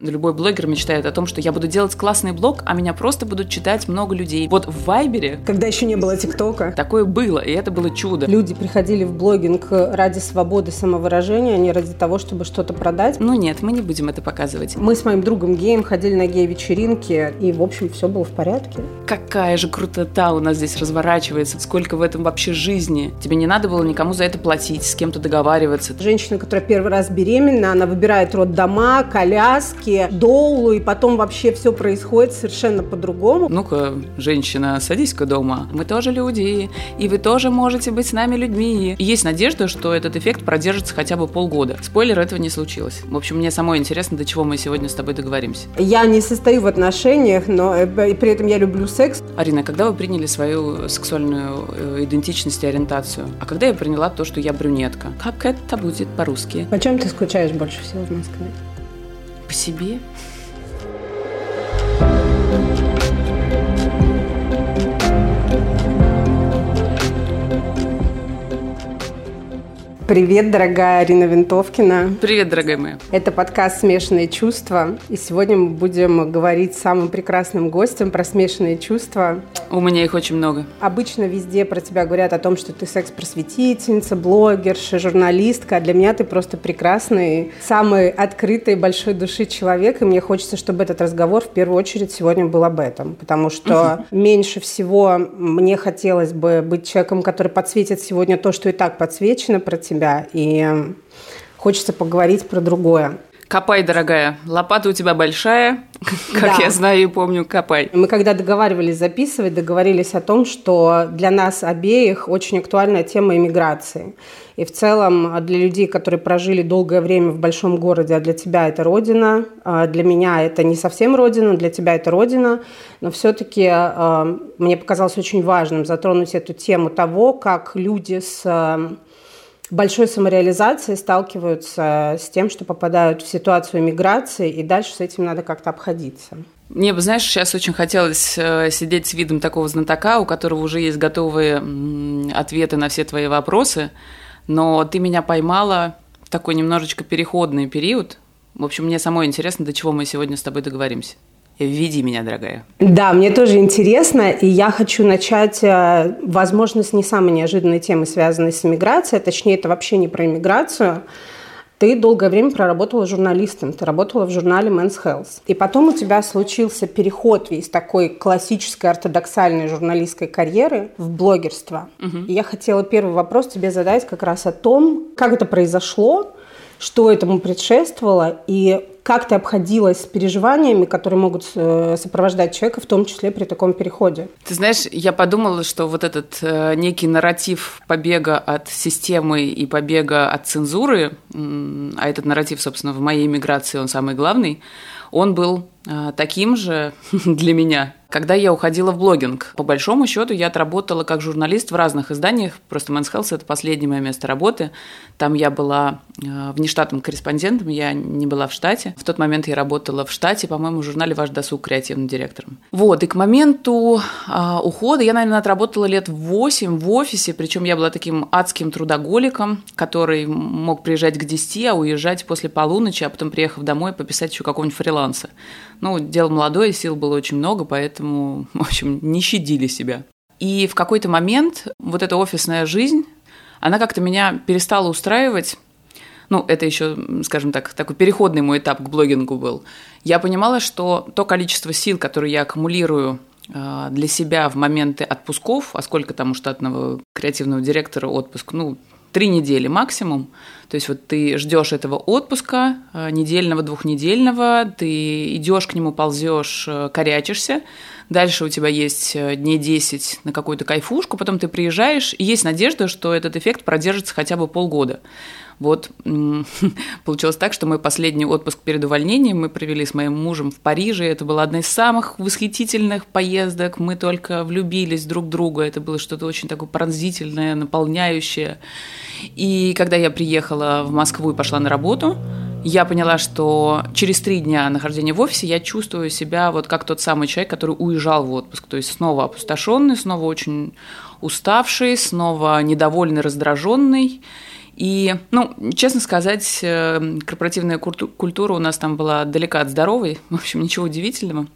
Любой блогер мечтает о том, что я буду делать классный блог, а меня просто будут читать много людей. Вот в Вайбере... Когда еще не было ТикТока. Такое было, и это было чудо. Люди приходили в блогинг ради свободы самовыражения, а не ради того, чтобы что-то продать. Ну нет, мы не будем это показывать. Мы с моим другом геем ходили на гей-вечеринки, и, в общем, все было в порядке. Какая же крутота у нас здесь разворачивается, сколько в этом вообще жизни. Тебе не надо было никому за это платить, с кем-то договариваться. Женщина, которая первый раз беременна, она выбирает роддома, коляски, сказке Доулу, и потом вообще все происходит совершенно по-другому. Ну-ка, женщина, садись-ка дома. Мы тоже люди, и вы тоже можете быть с нами людьми. И есть надежда, что этот эффект продержится хотя бы полгода. Спойлер, этого не случилось. В общем, мне самой интересно, до чего мы сегодня с тобой договоримся. Я не состою в отношениях, но э, при этом я люблю секс. Арина, когда вы приняли свою сексуальную э, идентичность и ориентацию? А когда я приняла то, что я брюнетка? Как это будет по-русски? По чем ты скучаешь больше всего в Москве? Себе. Привет, дорогая Арина Винтовкина. Привет, дорогая моя. Это подкаст «Смешанные чувства». И сегодня мы будем говорить с самым прекрасным гостем про смешанные чувства. У меня их очень много. Обычно везде про тебя говорят о том, что ты секс-просветительница, блогерша, журналистка. А для меня ты просто прекрасный, самый открытый, большой души человек. И мне хочется, чтобы этот разговор в первую очередь сегодня был об этом. Потому что угу. меньше всего мне хотелось бы быть человеком, который подсветит сегодня то, что и так подсвечено про тебя себя, и хочется поговорить про другое. Копай, дорогая. Лопата у тебя большая, как да. я знаю и помню, копай. Мы когда договаривались записывать, договорились о том, что для нас обеих очень актуальная тема иммиграции. И в целом для людей, которые прожили долгое время в большом городе, а для тебя это родина, а для меня это не совсем родина, для тебя это родина, но все-таки а, мне показалось очень важным затронуть эту тему того, как люди с большой самореализацией сталкиваются с тем, что попадают в ситуацию миграции, и дальше с этим надо как-то обходиться. Мне бы, знаешь, сейчас очень хотелось э, сидеть с видом такого знатока, у которого уже есть готовые ответы на все твои вопросы, но ты меня поймала в такой немножечко переходный период. В общем, мне самой интересно, до чего мы сегодня с тобой договоримся. Введи меня, дорогая. Да, мне тоже интересно, и я хочу начать, э, возможно, с не самой неожиданной темы, связанной с иммиграцией, точнее, это вообще не про иммиграцию. Ты долгое время проработала журналистом, ты работала в журнале Men's Health. И потом у тебя случился переход из такой классической ортодоксальной журналистской карьеры в блогерство. Угу. И я хотела первый вопрос тебе задать как раз о том, как это произошло, что этому предшествовало и как ты обходилась с переживаниями, которые могут э, сопровождать человека, в том числе при таком переходе? Ты знаешь, я подумала, что вот этот э, некий нарратив побега от системы и побега от цензуры, а этот нарратив, собственно, в моей миграции, он самый главный, он был э, таким же для меня, когда я уходила в блогинг. По большому счету я отработала как журналист в разных изданиях. Просто Men's Health – это последнее мое место работы. Там я была э, внештатным корреспондентом, я не была в штате. В тот момент я работала в штате, по-моему, в журнале «Ваш досуг» креативным директором. Вот, и к моменту э, ухода я, наверное, отработала лет 8 в офисе, причем я была таким адским трудоголиком, который мог приезжать к 10, а уезжать после полуночи, а потом, приехав домой, пописать еще какого-нибудь фриланса. Ну, дело молодое, сил было очень много, поэтому, в общем, не щадили себя. И в какой-то момент вот эта офисная жизнь, она как-то меня перестала устраивать. Ну, это еще, скажем так, такой переходный мой этап к блогингу был. Я понимала, что то количество сил, которые я аккумулирую э, для себя в моменты отпусков, а сколько там у штатного креативного директора отпуск, ну, три недели максимум. То есть вот ты ждешь этого отпуска, э, недельного, двухнедельного, ты идешь к нему, ползешь, э, корячишься, дальше у тебя есть э, дней 10 на какую-то кайфушку, потом ты приезжаешь, и есть надежда, что этот эффект продержится хотя бы полгода. Вот получилось так, что мой последний отпуск перед увольнением мы провели с моим мужем в Париже. Это была одна из самых восхитительных поездок. Мы только влюбились друг в друга. Это было что-то очень такое пронзительное, наполняющее. И когда я приехала в Москву и пошла на работу, я поняла, что через три дня нахождения в офисе я чувствую себя вот как тот самый человек, который уезжал в отпуск. То есть снова опустошенный, снова очень уставший, снова недовольный, раздраженный. И, ну, честно сказать, э, корпоративная культура у нас там была далека от здоровой, в общем, ничего удивительного.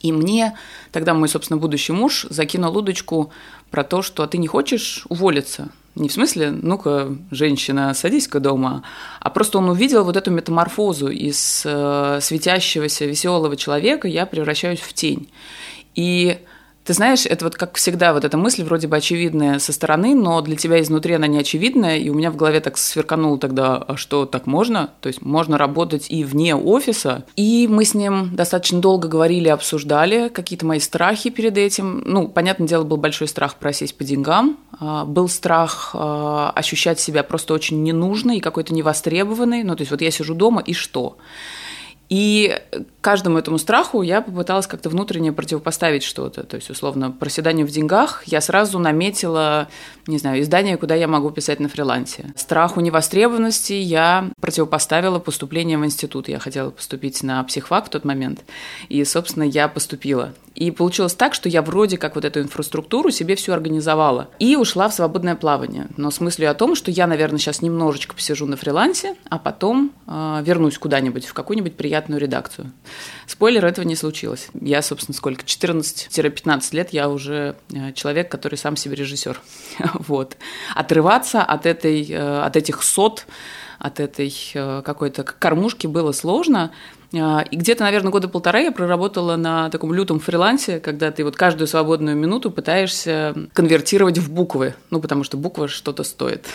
И мне тогда мой, собственно, будущий муж закинул удочку про то, что а ты не хочешь уволиться. Не в смысле, ну-ка, женщина, садись-ка дома, а просто он увидел вот эту метаморфозу из э, светящегося, веселого человека я превращаюсь в тень. И ты знаешь, это вот как всегда, вот эта мысль вроде бы очевидная со стороны, но для тебя изнутри она не очевидная, и у меня в голове так сверкануло тогда, а что, так можно? То есть можно работать и вне офиса. И мы с ним достаточно долго говорили, обсуждали какие-то мои страхи перед этим. Ну, понятное дело, был большой страх просесть по деньгам, а, был страх а, ощущать себя просто очень ненужной и какой-то невостребованной. Ну, то есть вот я сижу дома, и что? И каждому этому страху я попыталась как-то внутренне противопоставить что-то. То есть, условно, проседанию в деньгах я сразу наметила, не знаю, издание, куда я могу писать на фрилансе. Страху невостребованности я противопоставила поступление в институт. Я хотела поступить на психфак в тот момент. И, собственно, я поступила. И получилось так, что я вроде как вот эту инфраструктуру себе всю организовала. И ушла в свободное плавание. Но с мыслью о том, что я, наверное, сейчас немножечко посижу на фрилансе, а потом э, вернусь куда-нибудь, в какую-нибудь приятную редакцию. Спойлер, этого не случилось. Я, собственно, сколько? 14-15 лет я уже э, человек, который сам себе режиссер. вот. Отрываться от, этой, э, от этих сот, от этой э, какой-то кормушки было сложно, и где-то, наверное, года полтора я проработала на таком лютом фрилансе, когда ты вот каждую свободную минуту пытаешься конвертировать в буквы, ну, потому что буква что-то стоит.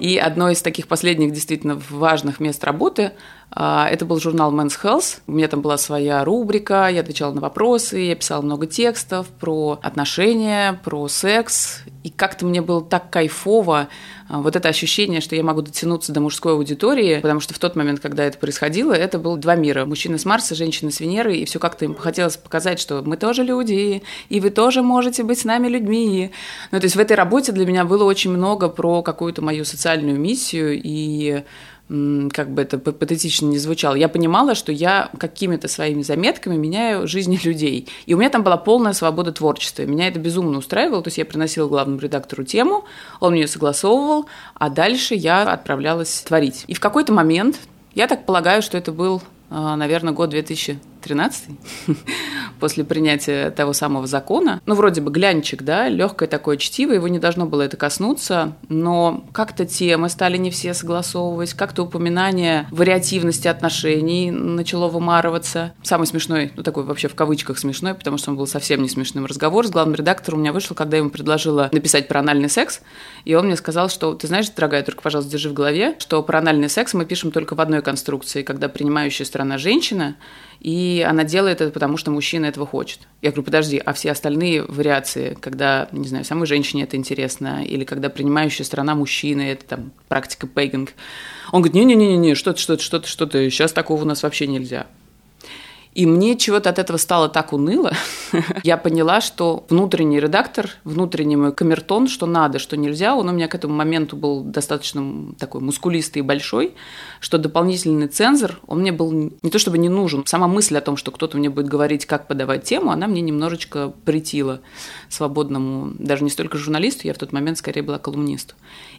И одно из таких последних действительно важных мест работы а, это был журнал Men's Health. У меня там была своя рубрика, я отвечала на вопросы, я писала много текстов про отношения, про секс. И как-то мне было так кайфово а, вот это ощущение, что я могу дотянуться до мужской аудитории, потому что в тот момент, когда это происходило, это было два мира. Мужчина с Марса, женщина с Венеры, и все как-то им хотелось показать, что мы тоже люди, и вы тоже можете быть с нами людьми. Ну, то есть в этой работе для меня было очень много про какую-то мою социальную миссию, и как бы это патетично не звучало, я понимала, что я какими-то своими заметками меняю жизни людей. И у меня там была полная свобода творчества. Меня это безумно устраивало. То есть я приносила главному редактору тему, он ее согласовывал, а дальше я отправлялась творить. И в какой-то момент, я так полагаю, что это был, а, наверное, год 2000 13 после принятия того самого закона. Ну, вроде бы глянчик, да, легкое такое чтиво, его не должно было это коснуться, но как-то темы стали не все согласовывать, как-то упоминание вариативности отношений начало вымарываться. Самый смешной, ну, такой вообще в кавычках смешной, потому что он был совсем не смешным разговор с главным редактором у меня вышел, когда я ему предложила написать про анальный секс, и он мне сказал, что, ты знаешь, дорогая, только, пожалуйста, держи в голове, что про анальный секс мы пишем только в одной конструкции, когда принимающая сторона женщина, и она делает это, потому что мужчина этого хочет. Я говорю, подожди, а все остальные вариации, когда, не знаю, самой женщине это интересно, или когда принимающая сторона мужчины, это там практика пейгинг. Он говорит, не-не-не-не, что-то, что-то, что-то, что-то, сейчас такого у нас вообще нельзя. И мне чего-то от этого стало так уныло. Я поняла, что внутренний редактор, внутренний мой камертон, что надо, что нельзя, он у меня к этому моменту был достаточно такой мускулистый и большой, что дополнительный цензор, он мне был не то чтобы не нужен. Сама мысль о том, что кто-то мне будет говорить, как подавать тему, она мне немножечко притила свободному, даже не столько журналисту, я в тот момент скорее была колумнисту.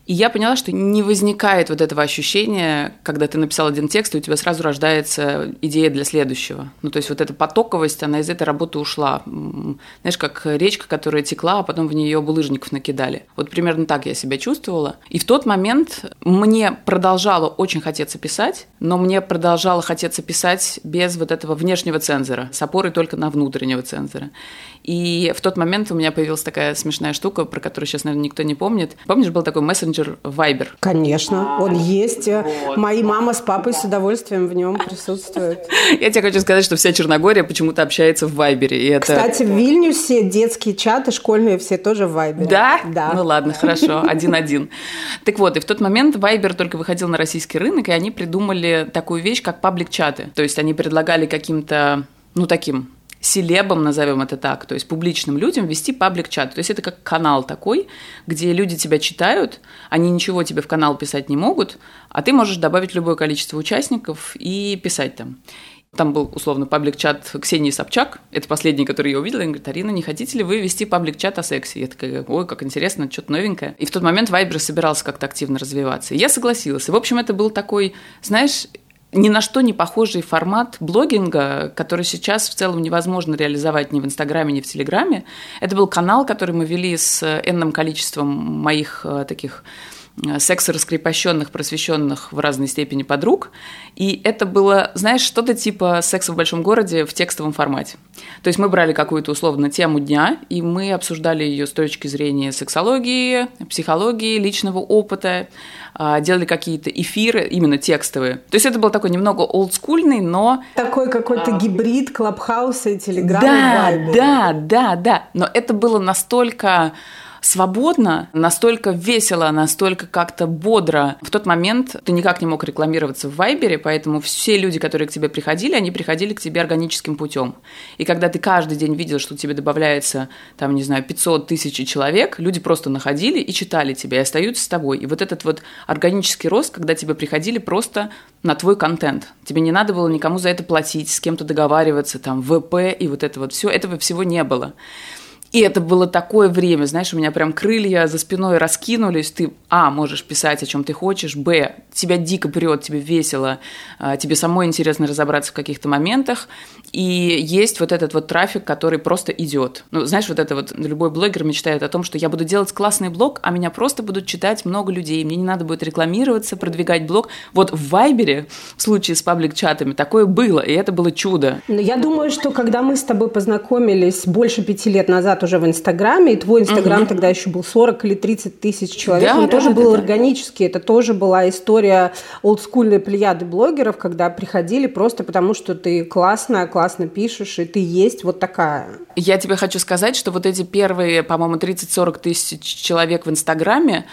И я поняла, что не возникает вот этого ощущения, когда ты написал один текст, и у тебя сразу рождается идея для следующего. Ну, то есть вот эта потоковость, она из этой работы ушла. Знаешь, как речка, которая текла, а потом в нее булыжников накидали. Вот примерно так я себя чувствовала. И в тот момент мне продолжало очень хотеться писать, но мне продолжало хотеться писать без вот этого внешнего цензора, с опорой только на внутреннего цензора. И в тот момент у меня появилась такая смешная штука, про которую сейчас, наверное, никто не помнит. Помнишь, был такой мессенджер Viber? Конечно, он есть. Вот. Мои мама с папой с удовольствием в нем присутствуют. Я тебе хочу сказать, что вся Черногория почему-то общается в Вайбере. И это... Кстати, в Вильнюсе детские чаты школьные все тоже в Вайбере. Да? Да. Ну ладно, хорошо, один-один. Так вот, и в тот момент Вайбер только выходил на российский рынок, и они придумали такую вещь, как паблик-чаты. То есть они предлагали каким-то, ну, таким селебам, назовем это так, то есть публичным людям вести паблик-чат. То есть это как канал такой, где люди тебя читают, они ничего тебе в канал писать не могут, а ты можешь добавить любое количество участников и писать там. Там был, условно, паблик-чат Ксении Собчак. Это последний, который я увидела. Она говорит, Арина, не хотите ли вы вести паблик-чат о сексе? Я такая, ой, как интересно, что-то новенькое. И в тот момент Вайбер собирался как-то активно развиваться. И я согласилась. И, в общем, это был такой, знаешь, ни на что не похожий формат блогинга, который сейчас в целом невозможно реализовать ни в Инстаграме, ни в Телеграме. Это был канал, который мы вели с энным количеством моих э, таких э, секса-раскрепощенных, просвещенных в разной степени подруг. И это было, знаешь, что-то типа секса в большом городе в текстовом формате. То есть мы брали какую-то условно тему дня, и мы обсуждали ее с точки зрения сексологии, психологии, личного опыта, а, делали какие-то эфиры, именно текстовые. То есть это был такой немного олдскульный, но... Такой какой-то а... гибрид Клабхауса и Телеграма. Да, да, да, да. Но это было настолько свободно, настолько весело, настолько как-то бодро. В тот момент ты никак не мог рекламироваться в Вайбере, поэтому все люди, которые к тебе приходили, они приходили к тебе органическим путем. И когда ты каждый день видел, что тебе добавляется, там, не знаю, 500 тысяч человек, люди просто находили и читали тебя, и остаются с тобой. И вот этот вот органический рост, когда тебе приходили просто на твой контент. Тебе не надо было никому за это платить, с кем-то договариваться, там, ВП и вот это вот все. Этого всего не было. И это было такое время, знаешь, у меня прям крылья за спиной раскинулись. Ты, а, можешь писать, о чем ты хочешь, б, тебя дико прет, тебе весело, а, тебе самой интересно разобраться в каких-то моментах. И есть вот этот вот трафик, который просто идет. Ну, знаешь, вот это вот любой блогер мечтает о том, что я буду делать классный блог, а меня просто будут читать много людей. Мне не надо будет рекламироваться, продвигать блог. Вот в Вайбере, в случае с паблик-чатами, такое было, и это было чудо. Но я думаю, что когда мы с тобой познакомились больше пяти лет назад уже в Инстаграме, и твой Инстаграм угу. тогда еще был 40 или 30 тысяч человек, да, он да, тоже да, был да. органический, это тоже была история олдскульной плеяды блогеров, когда приходили просто потому, что ты классно, классно пишешь, и ты есть вот такая. Я тебе хочу сказать, что вот эти первые, по-моему, 30-40 тысяч человек в Инстаграме,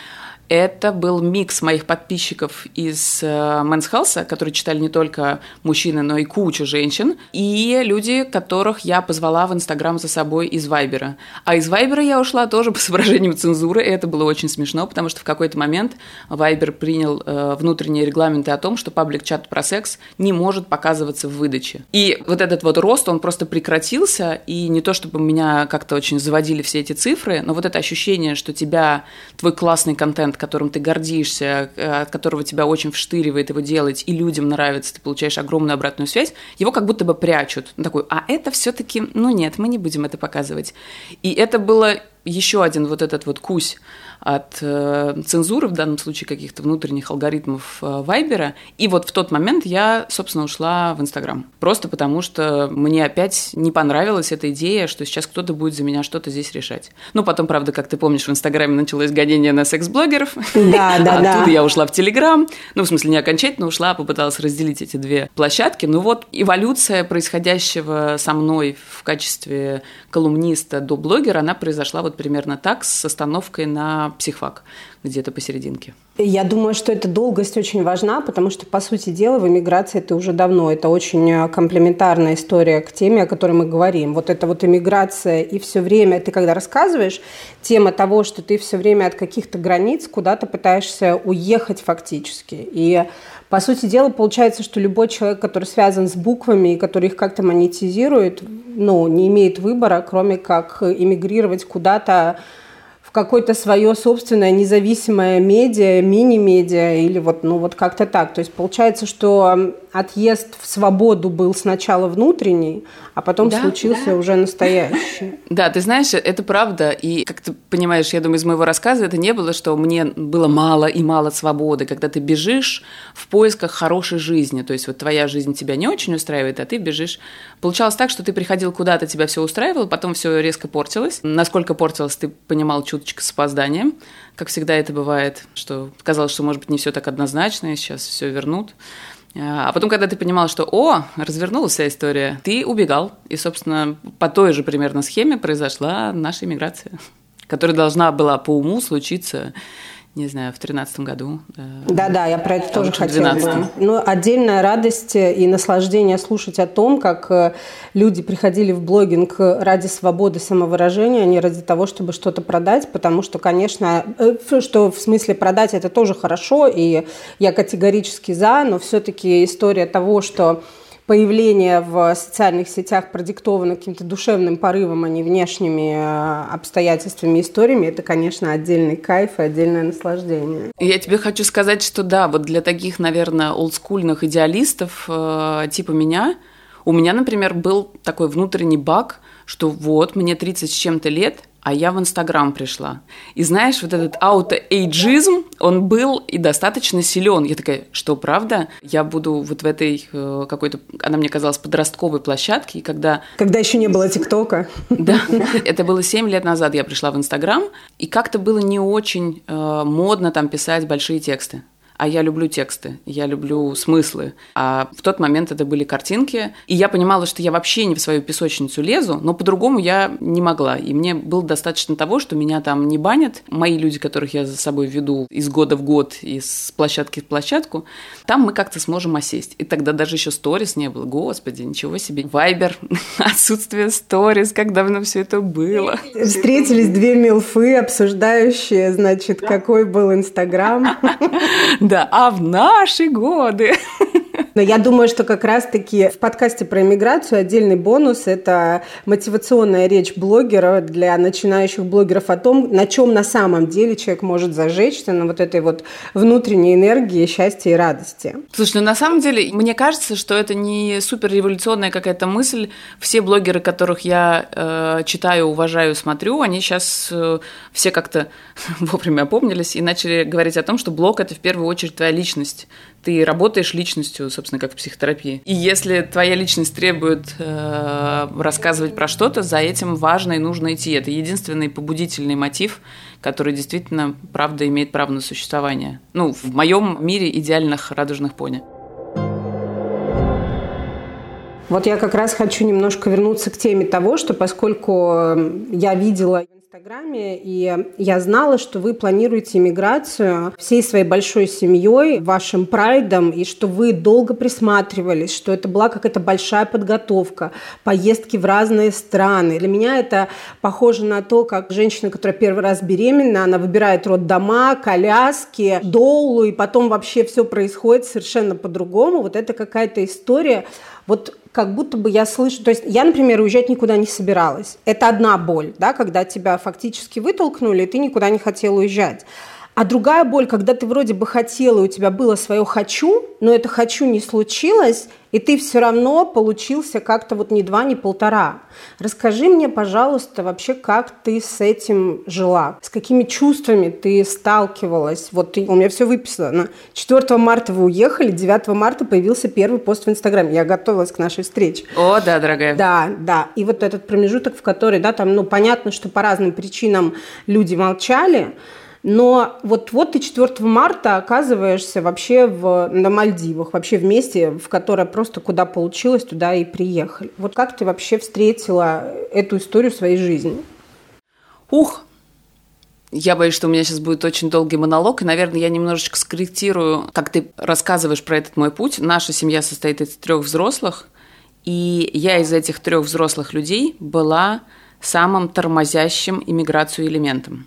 это был микс моих подписчиков из э, Men's Health, которые читали не только мужчины, но и кучу женщин, и люди, которых я позвала в Инстаграм за собой из Вайбера. А из Вайбера я ушла тоже по соображениям цензуры, и это было очень смешно, потому что в какой-то момент Вайбер принял э, внутренние регламенты о том, что паблик-чат про секс не может показываться в выдаче. И вот этот вот рост, он просто прекратился, и не то чтобы меня как-то очень заводили все эти цифры, но вот это ощущение, что тебя, твой классный контент, которым ты гордишься, э, от которого тебя очень вштыривает его делать, и людям нравится, ты получаешь огромную обратную связь, его как будто бы прячут. Он такой, а это все-таки, ну нет, мы не будем это показывать. И это было еще один вот этот вот кусь от э, цензуры, в данном случае каких-то внутренних алгоритмов э, Вайбера. И вот в тот момент я, собственно, ушла в Инстаграм. Просто потому, что мне опять не понравилась эта идея, что сейчас кто-то будет за меня что-то здесь решать. Ну, потом, правда, как ты помнишь, в Инстаграме началось гонение на секс-блогеров. Да, да, да. Оттуда я ушла в Телеграм. Ну, в смысле, не окончательно ушла, а попыталась разделить эти две площадки. Ну вот, эволюция происходящего со мной в качестве колумниста до блогера, она произошла вот примерно так, с остановкой на психфак где-то посерединке. Я думаю, что эта долгость очень важна, потому что, по сути дела, в эмиграции это уже давно. Это очень э, комплементарная история к теме, о которой мы говорим. Вот это вот эмиграция и все время, ты когда рассказываешь, тема того, что ты все время от каких-то границ куда-то пытаешься уехать фактически. И по сути дела, получается, что любой человек, который связан с буквами и который их как-то монетизирует, ну, не имеет выбора, кроме как эмигрировать куда-то какое-то свое собственное независимое медиа, мини-медиа или вот, ну, вот как-то так. То есть получается, что отъезд в свободу был сначала внутренний, а потом да, случился да. уже настоящий. Да, ты знаешь, это правда. И, как ты понимаешь, я думаю, из моего рассказа это не было, что мне было мало и мало свободы, когда ты бежишь в поисках хорошей жизни. То есть вот твоя жизнь тебя не очень устраивает, а ты бежишь. Получалось так, что ты приходил куда-то, тебя все устраивало, потом все резко портилось. Насколько портилось, ты понимал чуточку с опозданием, как всегда это бывает, что казалось, что, может быть, не все так однозначно, и сейчас все вернут. А потом, когда ты понимал, что, о, развернулась вся история, ты убегал. И, собственно, по той же примерно схеме произошла наша иммиграция, которая должна была по уму случиться не знаю, в тринадцатом году. Да-да, я про это а тоже хотела. Да. Ну, отдельная радость и наслаждение слушать о том, как э, люди приходили в блогинг ради свободы самовыражения, а не ради того, чтобы что-то продать, потому что, конечно, э, что в смысле продать это тоже хорошо, и я категорически за, но все-таки история того, что появление в социальных сетях продиктовано каким-то душевным порывом, а не внешними э, обстоятельствами, историями, это, конечно, отдельный кайф и отдельное наслаждение. Я тебе хочу сказать, что да, вот для таких, наверное, олдскульных идеалистов э, типа меня, у меня, например, был такой внутренний баг, что вот, мне 30 с чем-то лет, а я в Инстаграм пришла. И знаешь, вот этот аутоэйджизм, он был и достаточно силен. Я такая, что правда? Я буду вот в этой э, какой-то, она мне казалась, подростковой площадке, и когда... Когда еще не было ТикТока. Да, это было 7 лет назад, я пришла в Инстаграм, и как-то было не очень э, модно там писать большие тексты а я люблю тексты, я люблю смыслы. А в тот момент это были картинки, и я понимала, что я вообще не в свою песочницу лезу, но по-другому я не могла. И мне было достаточно того, что меня там не банят. Мои люди, которых я за собой веду из года в год, из площадки в площадку, там мы как-то сможем осесть. И тогда даже еще сторис не было. Господи, ничего себе. Вайбер, отсутствие сторис, как давно все это было. Встретились две милфы, обсуждающие, значит, какой был Инстаграм. Да, а в наши годы но я думаю, что как раз-таки в подкасте про иммиграцию отдельный бонус – это мотивационная речь блогера для начинающих блогеров о том, на чем на самом деле человек может зажечься, на вот этой вот внутренней энергии, счастья и радости. Слушай, ну на самом деле, мне кажется, что это не супер революционная какая-то мысль. Все блогеры, которых я э, читаю, уважаю, смотрю, они сейчас э, все как-то вовремя опомнились и начали говорить о том, что блог – это в первую очередь твоя личность ты работаешь личностью, собственно, как в психотерапии. И если твоя личность требует э, рассказывать про что-то, за этим важно и нужно идти. Это единственный побудительный мотив, который действительно, правда, имеет право на существование. Ну, в моем мире идеальных радужных пони. Вот я как раз хочу немножко вернуться к теме того, что поскольку я видела Инстаграме, и я знала, что вы планируете иммиграцию всей своей большой семьей, вашим прайдом, и что вы долго присматривались, что это была какая-то большая подготовка, поездки в разные страны. Для меня это похоже на то, как женщина, которая первый раз беременна, она выбирает роддома, коляски, доулу, и потом вообще все происходит совершенно по-другому. Вот это какая-то история. Вот как будто бы я слышу, то есть я, например, уезжать никуда не собиралась. Это одна боль, да, когда тебя фактически вытолкнули, и ты никуда не хотел уезжать. А другая боль, когда ты вроде бы хотела, и у тебя было свое «хочу», но это «хочу» не случилось, и ты все равно получился как-то вот не два, не полтора. Расскажи мне, пожалуйста, вообще, как ты с этим жила? С какими чувствами ты сталкивалась? Вот ты, у меня все выписано. 4 марта вы уехали, 9 марта появился первый пост в Инстаграме. Я готовилась к нашей встрече. О, да, дорогая. Да, да. И вот этот промежуток, в который, да, там, ну, понятно, что по разным причинам люди молчали, но вот, вот ты 4 марта оказываешься вообще в, на Мальдивах, вообще в месте, в которое просто куда получилось, туда и приехали. Вот как ты вообще встретила эту историю в своей жизни? Ух, я боюсь, что у меня сейчас будет очень долгий монолог, и, наверное, я немножечко скорректирую, как ты рассказываешь про этот мой путь. Наша семья состоит из трех взрослых, и я из этих трех взрослых людей была самым тормозящим иммиграцию элементом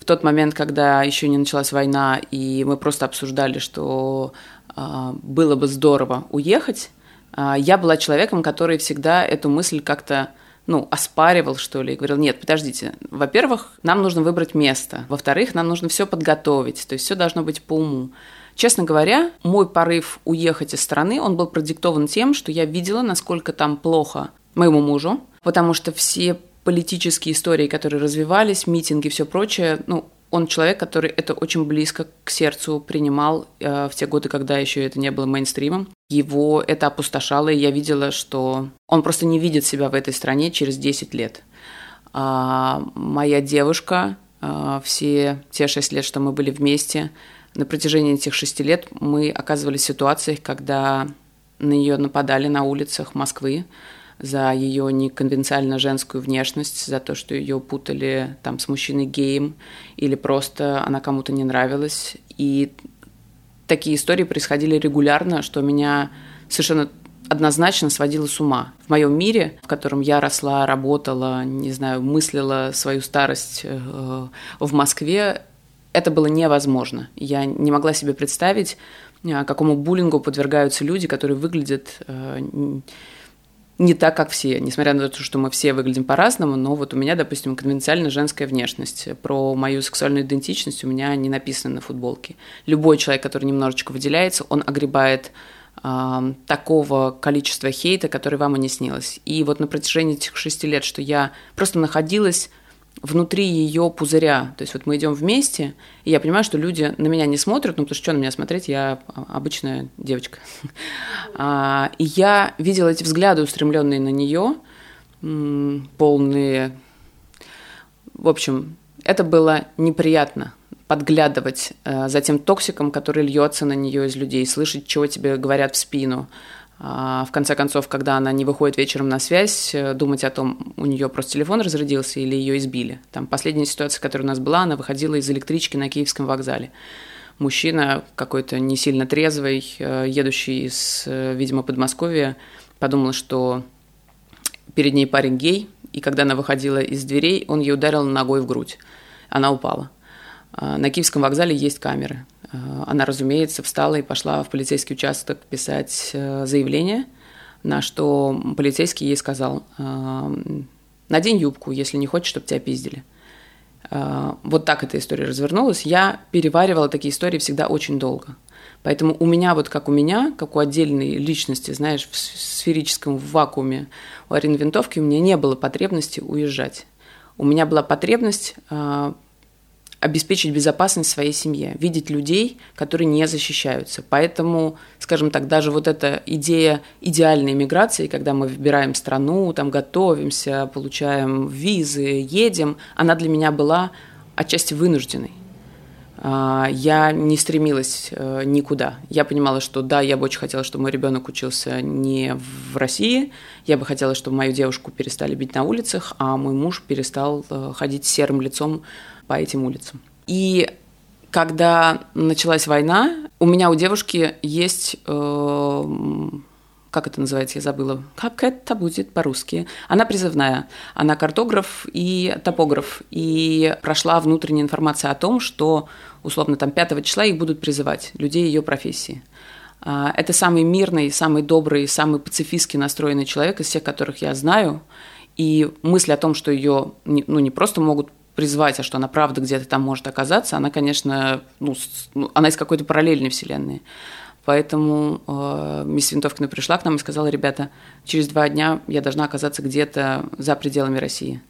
в тот момент, когда еще не началась война, и мы просто обсуждали, что э, было бы здорово уехать, э, я была человеком, который всегда эту мысль как-то ну, оспаривал, что ли, и говорил, нет, подождите, во-первых, нам нужно выбрать место, во-вторых, нам нужно все подготовить, то есть все должно быть по уму. Честно говоря, мой порыв уехать из страны, он был продиктован тем, что я видела, насколько там плохо моему мужу, потому что все политические истории, которые развивались, митинги, все прочее, ну, он человек, который это очень близко к сердцу принимал э, в те годы, когда еще это не было мейнстримом. Его это опустошало, и я видела, что он просто не видит себя в этой стране через 10 лет. А моя девушка, э, все те 6 лет, что мы были вместе, на протяжении этих 6 лет мы оказывались в ситуациях, когда на нее нападали на улицах Москвы, за ее неконвенциально женскую внешность, за то, что ее путали там с мужчиной геем, или просто она кому-то не нравилась. И такие истории происходили регулярно, что меня совершенно однозначно сводило с ума. В моем мире, в котором я росла, работала, не знаю, мыслила свою старость э, в Москве, это было невозможно. Я не могла себе представить а, какому буллингу подвергаются люди, которые выглядят э, не так, как все, несмотря на то, что мы все выглядим по-разному, но вот у меня, допустим, конвенциально женская внешность. Про мою сексуальную идентичность у меня не написано на футболке. Любой человек, который немножечко выделяется, он огребает э, такого количества хейта, который вам и не снилось. И вот на протяжении этих шести лет, что я просто находилась внутри ее пузыря. То есть вот мы идем вместе, и я понимаю, что люди на меня не смотрят, ну потому что что на меня смотреть, я обычная девочка. А, и я видела эти взгляды, устремленные на нее, полные... В общем, это было неприятно подглядывать э, за тем токсиком, который льется на нее из людей, слышать, чего тебе говорят в спину, а, в конце концов, когда она не выходит вечером на связь, э, думать о том, у нее просто телефон разрядился или ее избили. Там последняя ситуация, которая у нас была, она выходила из электрички на Киевском вокзале. Мужчина какой-то не сильно трезвый, э, едущий из, э, видимо, Подмосковья, подумал, что перед ней парень гей, и когда она выходила из дверей, он ей ударил ногой в грудь. Она упала. А, на Киевском вокзале есть камеры. А, она, разумеется, встала и пошла в полицейский участок писать э, заявление, на что полицейский ей сказал, «А, надень юбку, если не хочешь, чтобы тебя пиздили. Вот так эта история развернулась. Я переваривала такие истории всегда очень долго. Поэтому у меня, вот как у меня, как у отдельной личности, знаешь, в сферическом вакууме у Арины Винтовки, у меня не было потребности уезжать. У меня была потребность обеспечить безопасность своей семье, видеть людей, которые не защищаются. Поэтому, скажем так, даже вот эта идея идеальной миграции, когда мы выбираем страну, там готовимся, получаем визы, едем, она для меня была отчасти вынужденной. А, я не стремилась э, никуда. Я понимала, что да, я бы очень хотела, чтобы мой ребенок учился не в России. Я бы хотела, чтобы мою девушку перестали бить на улицах, а мой муж перестал э, ходить серым лицом по этим улицам. И когда началась война, у меня у девушки есть э, как это называется, я забыла, как это будет по-русски. Она призывная, она картограф и топограф, и прошла внутренняя информация о том, что, условно, там 5 числа их будут призывать, людей ее профессии. А, это самый мирный, самый добрый, самый пацифистски настроенный человек из всех, которых я знаю, и мысль о том, что ее ну, не просто могут призвать, а что она правда где-то там может оказаться, она, конечно, ну, ну она из какой-то параллельной вселенной. Поэтому э, мисс Винтовкина пришла к нам и сказала, ребята, через два дня я должна оказаться где-то за пределами России.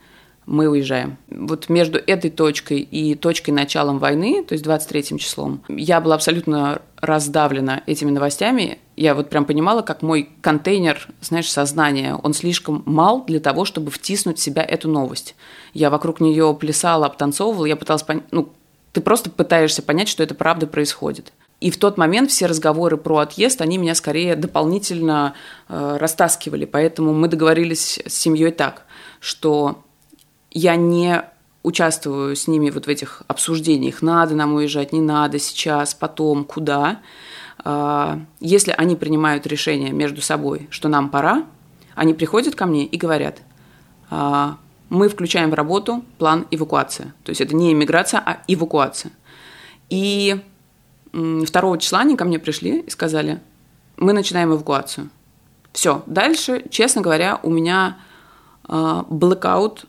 Мы уезжаем. Вот между этой точкой и точкой началом войны, то есть 23 числом, я была абсолютно раздавлена этими новостями. Я вот прям понимала, как мой контейнер, знаешь, сознания, он слишком мал для того, чтобы втиснуть в себя эту новость. Я вокруг нее плясала, обтанцовывала, я пыталась понять, ну, ты просто пытаешься понять, что это правда происходит. И в тот момент все разговоры про отъезд, они меня скорее дополнительно э, растаскивали. Поэтому мы договорились с семьей так, что я не участвую с ними вот в этих обсуждениях, надо нам уезжать, не надо, сейчас, потом, куда. Э, если они принимают решение между собой, что нам пора, они приходят ко мне и говорят, э, мы включаем в работу план эвакуации. То есть это не иммиграция, а эвакуация. И 2 числа они ко мне пришли и сказали, мы начинаем эвакуацию. Все, дальше, честно говоря, у меня э, блэкаут.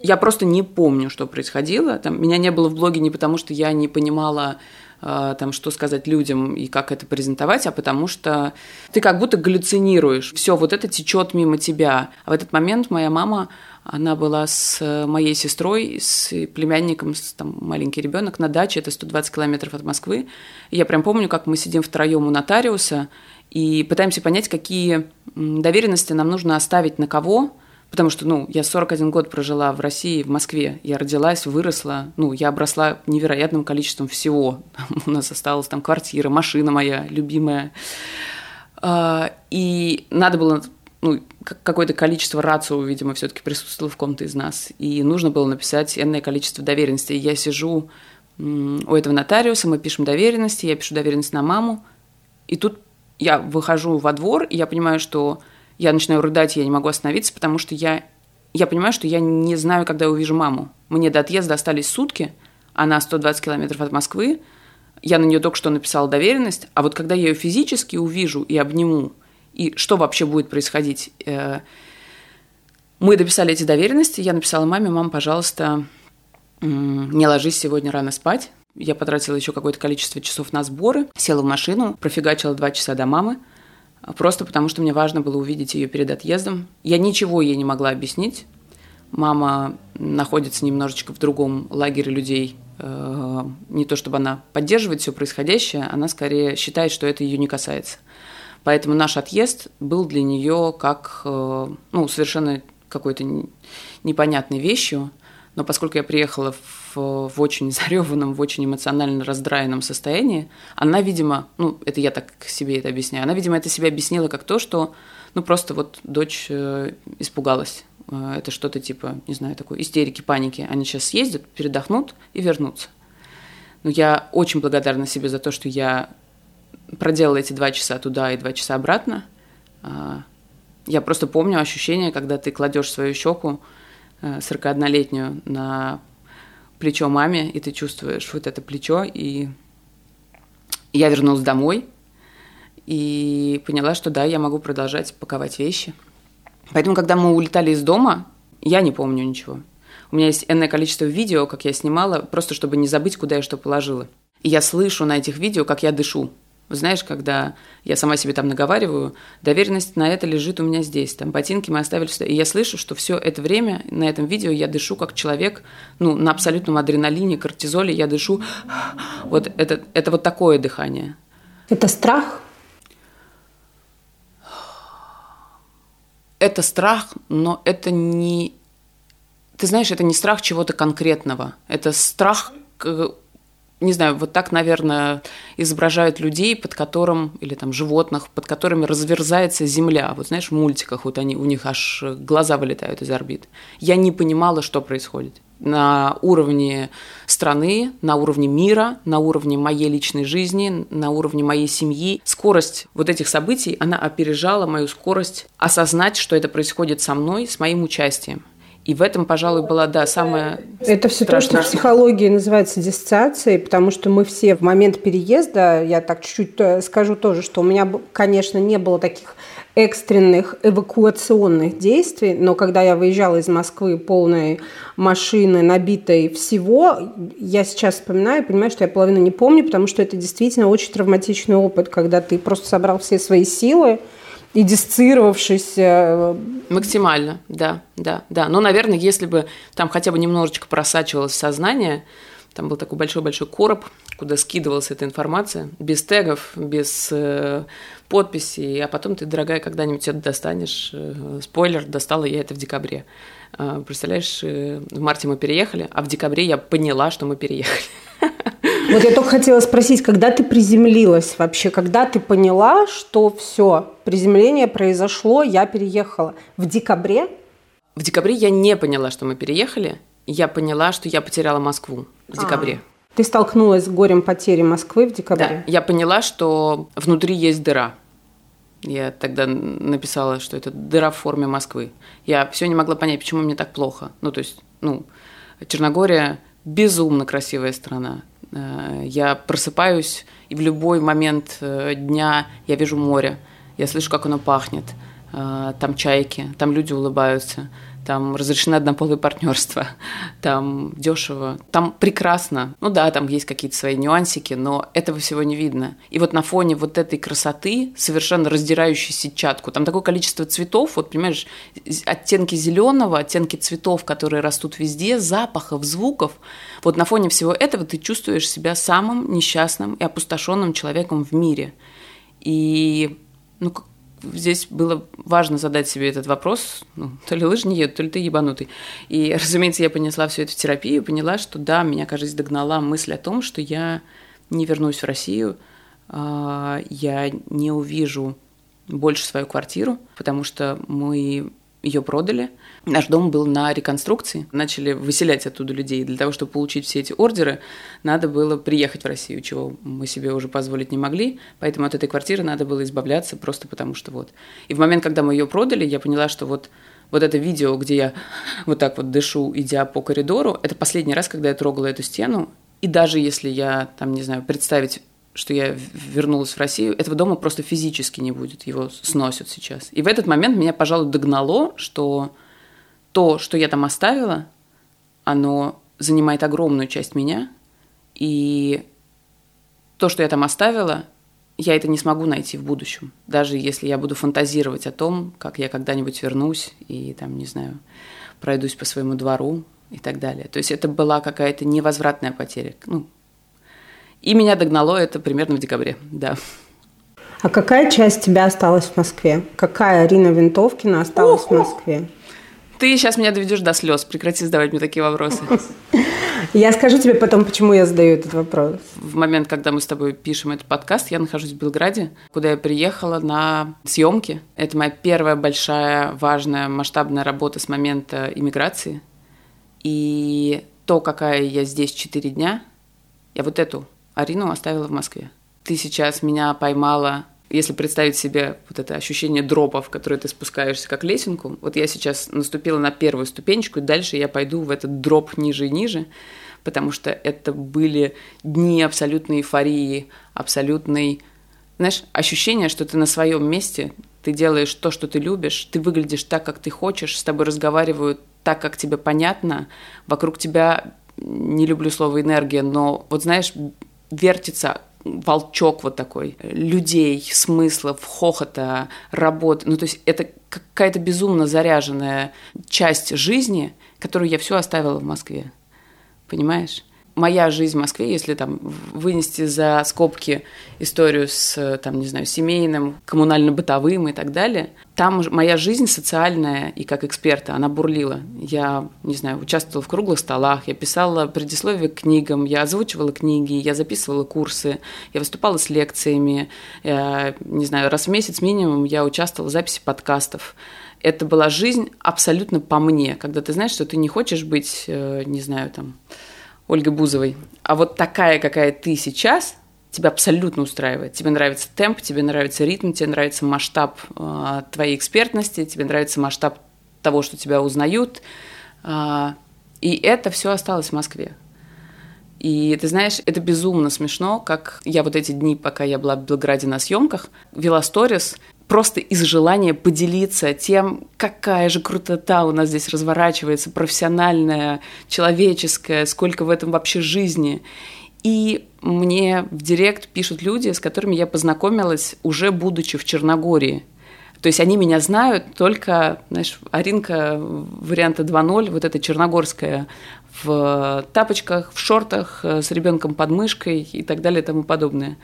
Я просто не помню, что происходило. Там, меня не было в блоге не потому, что я не понимала, э, там, что сказать людям и как это презентовать, а потому что ты как будто галлюцинируешь. Все, вот это течет мимо тебя. А в этот момент моя мама она была с моей сестрой, с племянником, с, там маленький ребенок на даче, это 120 километров от Москвы. И я прям помню, как мы сидим втроем у нотариуса и пытаемся понять, какие доверенности нам нужно оставить на кого, потому что, ну, я 41 год прожила в России, в Москве, я родилась, выросла, ну, я обросла невероятным количеством всего. У нас осталась там квартира, машина моя любимая. А, и надо было ну, какое-то количество рацио, видимо, все-таки присутствовало в ком-то из нас. И нужно было написать энное количество доверенностей. Я сижу у этого нотариуса, мы пишем доверенности, я пишу доверенность на маму, и тут я выхожу во двор, и я понимаю, что я начинаю рыдать, я не могу остановиться, потому что я, я понимаю, что я не знаю, когда я увижу маму. Мне до отъезда остались сутки, она 120 километров от Москвы, я на нее только что написала доверенность, а вот когда я ее физически увижу и обниму, и что вообще будет происходить, э, мы дописали эти доверенности, я написала маме, мам, пожалуйста, не ложись сегодня рано спать. Я потратила еще какое-то количество часов на сборы, села в машину, профигачила два часа до мамы, просто потому что мне важно было увидеть ее перед отъездом. Я ничего ей не могла объяснить. Мама находится немножечко в другом лагере людей. Э, не то чтобы она поддерживает все происходящее, она скорее считает, что это ее не касается. Поэтому наш отъезд был для нее как э, ну, совершенно какой-то непонятной вещью. Но поскольку я приехала в, в очень зареванном, в очень эмоционально раздраенном состоянии, она, видимо, ну, это я так себе это объясняю, она, видимо, это себе объяснила как то, что, ну, просто вот дочь э, испугалась. Э, это что-то типа, не знаю, такой истерики, паники. Они сейчас съездят, передохнут и вернутся. Но я очень благодарна себе за то, что я проделала эти два часа туда и два часа обратно. А, я просто помню ощущение, когда ты кладешь свою щеку 41-летнюю э, на плечо маме, и ты чувствуешь вот это плечо, и я вернулась домой и поняла, что да, я могу продолжать паковать вещи. Поэтому, когда мы улетали из дома, я не помню ничего. У меня есть энное количество видео, как я снимала, просто чтобы не забыть, куда я что положила. И я слышу на этих видео, как я дышу. Знаешь, когда я сама себе там наговариваю, доверенность на это лежит у меня здесь, там ботинки мы оставили сюда. И я слышу, что все это время на этом видео я дышу как человек, ну, на абсолютном адреналине, кортизоле, я дышу. Вот это, это вот такое дыхание. Это страх? Это страх, но это не... Ты знаешь, это не страх чего-то конкретного. Это страх не знаю, вот так, наверное, изображают людей, под которым, или там животных, под которыми разверзается земля. Вот знаешь, в мультиках вот они, у них аж глаза вылетают из орбит. Я не понимала, что происходит. На уровне страны, на уровне мира, на уровне моей личной жизни, на уровне моей семьи. Скорость вот этих событий, она опережала мою скорость осознать, что это происходит со мной, с моим участием. И в этом, пожалуй, была, да, самая Это все то, что в психологии называется диссоциацией, потому что мы все в момент переезда, я так чуть-чуть э, скажу тоже, что у меня, конечно, не было таких экстренных эвакуационных действий, но когда я выезжала из Москвы полной машины, набитой всего, я сейчас вспоминаю и понимаю, что я половину не помню, потому что это действительно очень травматичный опыт, когда ты просто собрал все свои силы, и дисцировавшись. Э, Максимально, да, да, да. Но, наверное, если бы там хотя бы немножечко просачивалось сознание, там был такой большой-большой короб, куда скидывалась эта информация, без тегов, без э, подписей, а потом ты, дорогая, когда-нибудь это достанешь. Э, спойлер, достала я это в декабре. Э, представляешь, э, в марте мы переехали, а в декабре я поняла, что мы переехали. Вот я только хотела спросить, когда ты приземлилась вообще, когда ты поняла, что все, приземление произошло, я переехала? В декабре? В декабре я не поняла, что мы переехали. Я поняла, что я потеряла Москву в а, декабре. Ты столкнулась с горем потери Москвы в декабре? Да, я поняла, что внутри есть дыра. Я тогда написала, что это дыра в форме Москвы. Я все не могла понять, почему мне так плохо. Ну, то есть, ну, Черногория безумно красивая страна. Э, я просыпаюсь, и в любой момент э, дня я вижу море, я слышу, как оно пахнет, э, там чайки, там люди улыбаются, там разрешено однополое партнерство, там дешево, там прекрасно. Ну да, там есть какие-то свои нюансики, но этого всего не видно. И вот на фоне вот этой красоты, совершенно раздирающей сетчатку, там такое количество цветов, вот понимаешь, оттенки зеленого, оттенки цветов, которые растут везде, запахов, звуков. Вот на фоне всего этого ты чувствуешь себя самым несчастным и опустошенным человеком в мире. И ну, здесь было важно задать себе этот вопрос, ну, то ли лыжи не едут, то ли ты ебанутый. И, разумеется, я понесла все это в терапию, поняла, что да, меня, кажется, догнала мысль о том, что я не вернусь в Россию, а, я не увижу больше свою квартиру, потому что мы ее продали. Наш дом был на реконструкции. Начали выселять оттуда людей. Для того, чтобы получить все эти ордеры, надо было приехать в Россию, чего мы себе уже позволить не могли. Поэтому от этой квартиры надо было избавляться просто потому, что вот. И в момент, когда мы ее продали, я поняла, что вот вот это видео, где я вот так вот дышу, идя по коридору, это последний раз, когда я трогала эту стену, И даже если я, там, не знаю, представить, что я вернулась в Россию, этого дома просто физически не будет, его сносят сейчас. И в этот момент меня, пожалуй, догнало, что то, что я там оставила, оно занимает огромную часть меня, и то, что я там оставила, я это не смогу найти в будущем, даже если я буду фантазировать о том, как я когда-нибудь вернусь и там, не знаю, пройдусь по своему двору и так далее. То есть это была какая-то невозвратная потеря. Ну, и меня догнало это примерно в декабре, да. А какая часть тебя осталась в Москве? Какая Арина Винтовкина осталась в Москве? Ты сейчас меня доведешь до слез. Прекрати задавать мне такие вопросы. Я скажу тебе потом, почему я задаю этот вопрос. В момент, когда мы с тобой пишем этот подкаст, я нахожусь в Белграде, куда я приехала на съемки. Это моя первая большая, важная, масштабная работа с момента иммиграции. И то, какая я здесь четыре дня, я вот эту Арину оставила в Москве. Ты сейчас меня поймала если представить себе вот это ощущение дропа, в которое ты спускаешься как лесенку, вот я сейчас наступила на первую ступенечку, и дальше я пойду в этот дроп ниже и ниже, потому что это были дни абсолютной эйфории, абсолютной, знаешь, ощущение, что ты на своем месте, ты делаешь то, что ты любишь, ты выглядишь так, как ты хочешь, с тобой разговаривают так, как тебе понятно, вокруг тебя, не люблю слово энергия, но вот знаешь, вертится волчок вот такой людей, смыслов, хохота, работы. Ну, то есть это какая-то безумно заряженная часть жизни, которую я все оставила в Москве. Понимаешь? Моя жизнь в Москве, если там вынести за скобки историю с, там, не знаю, семейным, коммунально-бытовым и так далее, там моя жизнь социальная и как эксперта, она бурлила. Я, не знаю, участвовала в круглых столах, я писала предисловие к книгам, я озвучивала книги, я записывала курсы, я выступала с лекциями, я, не знаю, раз в месяц минимум я участвовала в записи подкастов. Это была жизнь абсолютно по мне, когда ты знаешь, что ты не хочешь быть, э, не знаю, там, Ольгой Бузовой. А вот такая, какая ты сейчас, тебя абсолютно устраивает. Тебе нравится темп, тебе нравится ритм, тебе нравится масштаб э, твоей экспертности, тебе нравится масштаб того, что тебя узнают. Э, и это все осталось в Москве. И ты знаешь, это безумно смешно, как я вот эти дни, пока я была в Белграде на съемках, вела сторис, просто из желания поделиться тем, какая же крутота у нас здесь разворачивается, профессиональная, человеческая, сколько в этом вообще жизни. И мне в директ пишут люди, с которыми я познакомилась уже будучи в Черногории. То есть они меня знают только, знаешь, Аринка варианта 2.0, вот эта черногорская, в тапочках, в шортах, э, с ребенком под мышкой и так далее и тому подобное.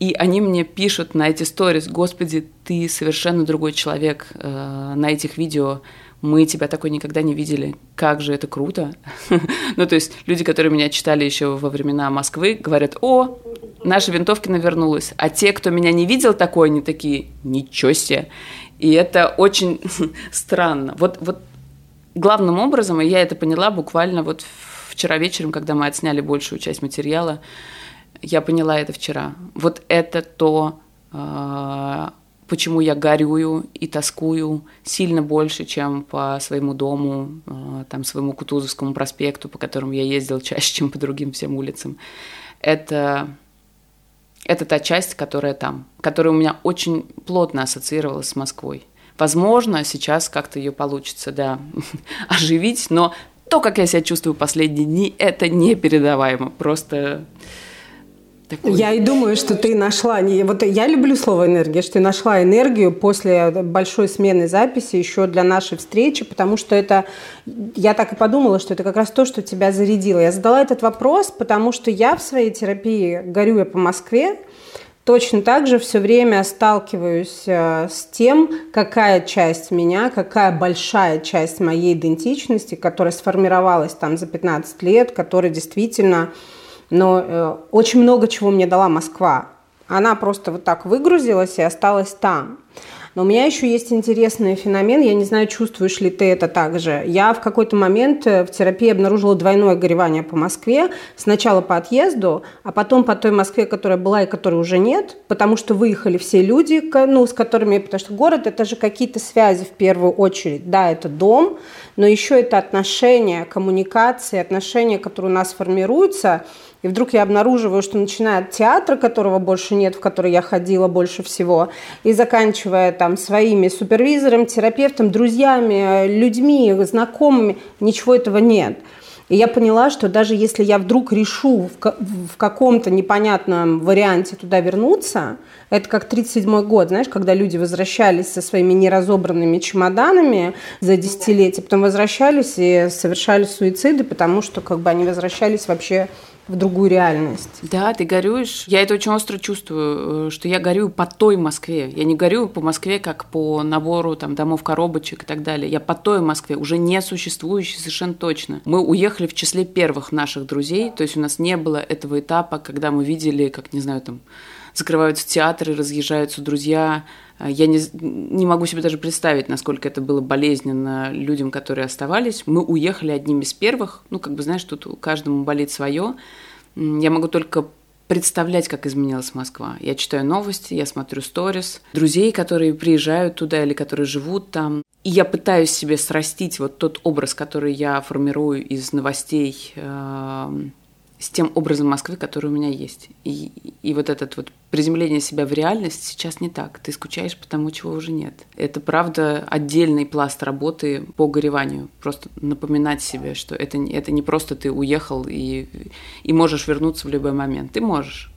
И они мне пишут на эти сторис, господи, ты совершенно другой человек э, на этих видео, мы тебя такой никогда не видели, как же это круто. ну, то есть люди, которые меня читали еще во времена Москвы, говорят, о, наша винтовка навернулась. А те, кто меня не видел такой, они такие, ничего себе. И это очень странно. Вот, вот главным образом, и я это поняла буквально вот вчера вечером, когда мы отсняли большую часть материала, я поняла это вчера. Вот это то, а, почему я горюю и тоскую сильно больше, чем по своему дому, а, там, своему Кутузовскому проспекту, по которому я ездил чаще, чем по другим всем улицам. Это, это та часть, которая там, которая у меня очень плотно ассоциировалась с Москвой. Возможно, сейчас как-то ее получится, да, оживить, но то, как я себя чувствую последние дни, это непередаваемо. Просто такой. Я и думаю, что ты нашла, вот я люблю слово энергия, что ты нашла энергию после большой смены записи еще для нашей встречи, потому что это, я так и подумала, что это как раз то, что тебя зарядило. Я задала этот вопрос, потому что я в своей терапии горюя по Москве, точно так же все время сталкиваюсь э, с тем, какая часть меня, какая большая часть моей идентичности, которая сформировалась там за 15 лет, которая действительно но э, очень много чего мне дала Москва. Она просто вот так выгрузилась и осталась там. Но у меня еще есть интересный феномен, я не знаю, чувствуешь ли ты это также. Я в какой-то момент э, в терапии обнаружила двойное горевание по Москве. Сначала по отъезду, а потом по той Москве, которая была и которой уже нет, потому что выехали все люди, ну, с которыми... Потому что город – это же какие-то связи в первую очередь. Да, это дом, но еще это отношения, коммуникации, отношения, которые у нас формируются – И вдруг я обнаруживаю, что начиная от театра, которого больше нет, в который я ходила больше всего, и заканчивая там своими супервизором, терапевтом, друзьями, людьми, знакомыми, ничего этого нет. И я поняла, что даже если я вдруг решу в, каком-то непонятном варианте туда вернуться, это как 37 год, знаешь, когда люди возвращались со своими неразобранными чемоданами за десятилетия, потом возвращались и совершали суициды, потому что как бы они возвращались вообще в другую реальность. Да, ты горюешь. Я это очень остро чувствую, э, что я горю по той Москве. Я не горю по Москве как по набору там, домов коробочек и так далее. Я по той Москве, уже не существующей совершенно точно. Мы уехали в числе первых наших друзей, то есть у нас не было этого этапа, когда мы видели, как, не знаю, там, закрываются театры, разъезжаются друзья. А, я не, не могу себе даже представить, насколько это было болезненно людям, которые оставались. Мы уехали одними из первых. Ну, как бы, знаешь, тут каждому болит свое. Я могу только представлять, как изменилась Москва. Я читаю новости, я смотрю сторис, друзей, которые приезжают туда или которые живут там. И я пытаюсь себе срастить вот тот образ, который я формирую из новостей, эм, с тем образом Москвы, который у меня есть. И, и вот этот вот приземление себя в реальность сейчас не так. Ты скучаешь по тому, чего уже нет. Это, правда, отдельный пласт работы по гореванию. Просто напоминать себе, что это, это не просто ты уехал и, и можешь вернуться в любой момент. Ты можешь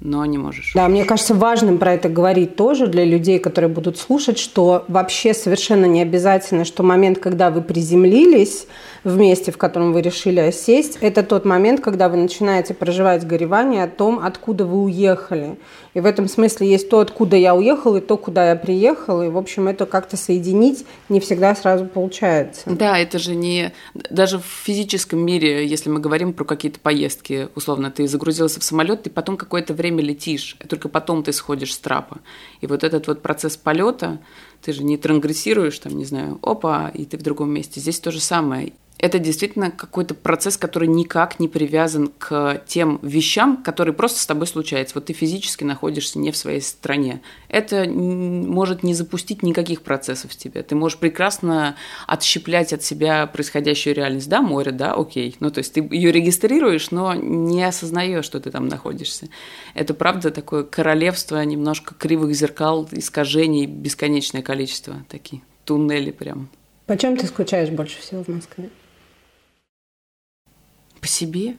но не можешь. Да, мне кажется важным про это говорить тоже для людей, которые будут слушать, что вообще совершенно не обязательно, что момент, когда вы приземлились, в месте, в котором вы решили осесть, это тот момент, когда вы начинаете проживать горевание о том, откуда вы уехали. И в этом смысле есть то, откуда я уехал, и то, куда я приехал. И, в общем, это как-то соединить не всегда сразу получается. Да, это же не... Даже в физическом мире, если мы говорим про какие-то поездки, условно, ты загрузился в самолет, ты потом какое-то время летишь, и только потом ты сходишь с трапа. И вот этот вот процесс полета, ты же не трангрессируешь, там, не знаю, опа, и ты в другом месте. Здесь то же самое это действительно какой-то процесс, который никак не привязан к тем вещам, которые просто с тобой случаются. Вот ты физически находишься не в своей стране. Это может не запустить никаких процессов в тебе. Ты можешь прекрасно отщеплять от себя происходящую реальность. Да, море, да, окей. Ну, то есть ты ее регистрируешь, но не осознаешь, что ты там находишься. Это правда такое королевство немножко кривых зеркал, искажений, бесконечное количество такие туннели прям. Почем ты скучаешь больше всего в Москве? По себе.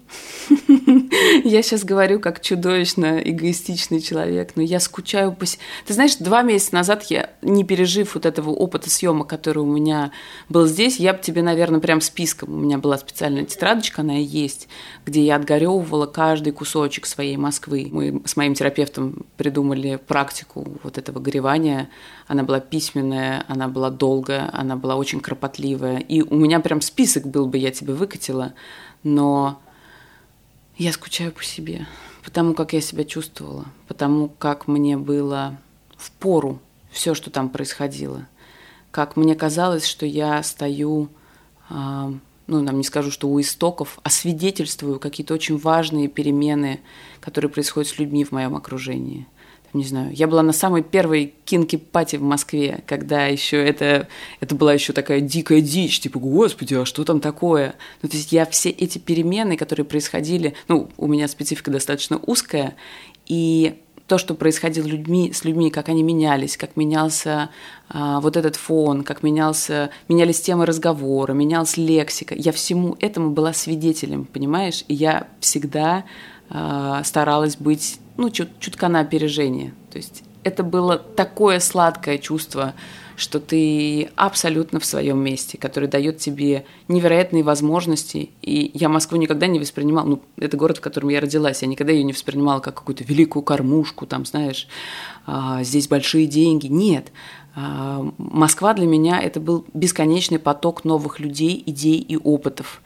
я сейчас говорю как чудовищно эгоистичный человек, но я скучаю по себе. Ты знаешь, два месяца назад я, не пережив вот этого опыта съемок, который у меня был здесь, я бы тебе, наверное, прям списком, у меня была специальная тетрадочка, она и есть, где я отгоревывала каждый кусочек своей Москвы. Мы с моим терапевтом придумали практику вот этого горевания. Она была письменная, она была долгая, она была очень кропотливая. И у меня прям список был бы, я тебе выкатила но я скучаю по себе, потому как я себя чувствовала, потому как мне было в пору все, что там происходило, как мне казалось, что я стою, э, ну, нам не скажу, что у истоков, а свидетельствую какие-то очень важные перемены, которые происходят с людьми в моем окружении – не знаю, я была на самой первой кинки-пати в Москве, когда еще это, это была еще такая дикая дичь, типа, господи, а что там такое? Ну, то есть я все эти перемены, которые происходили, ну, у меня специфика достаточно узкая, и то, что происходило людьми, с людьми, как они менялись, как менялся а, вот этот фон, как менялся, менялись темы разговора, менялась лексика. Я всему этому была свидетелем, понимаешь? И я всегда старалась быть ну, чут, чутка на опережение. То есть это было такое сладкое чувство, что ты абсолютно в своем месте, которое дает тебе невероятные возможности. И я Москву никогда не воспринимала, ну, это город, в котором я родилась, я никогда ее не воспринимала как какую-то великую кормушку, там, знаешь, а, здесь большие деньги. Нет. А, Москва для меня это был бесконечный поток новых людей, идей и опытов.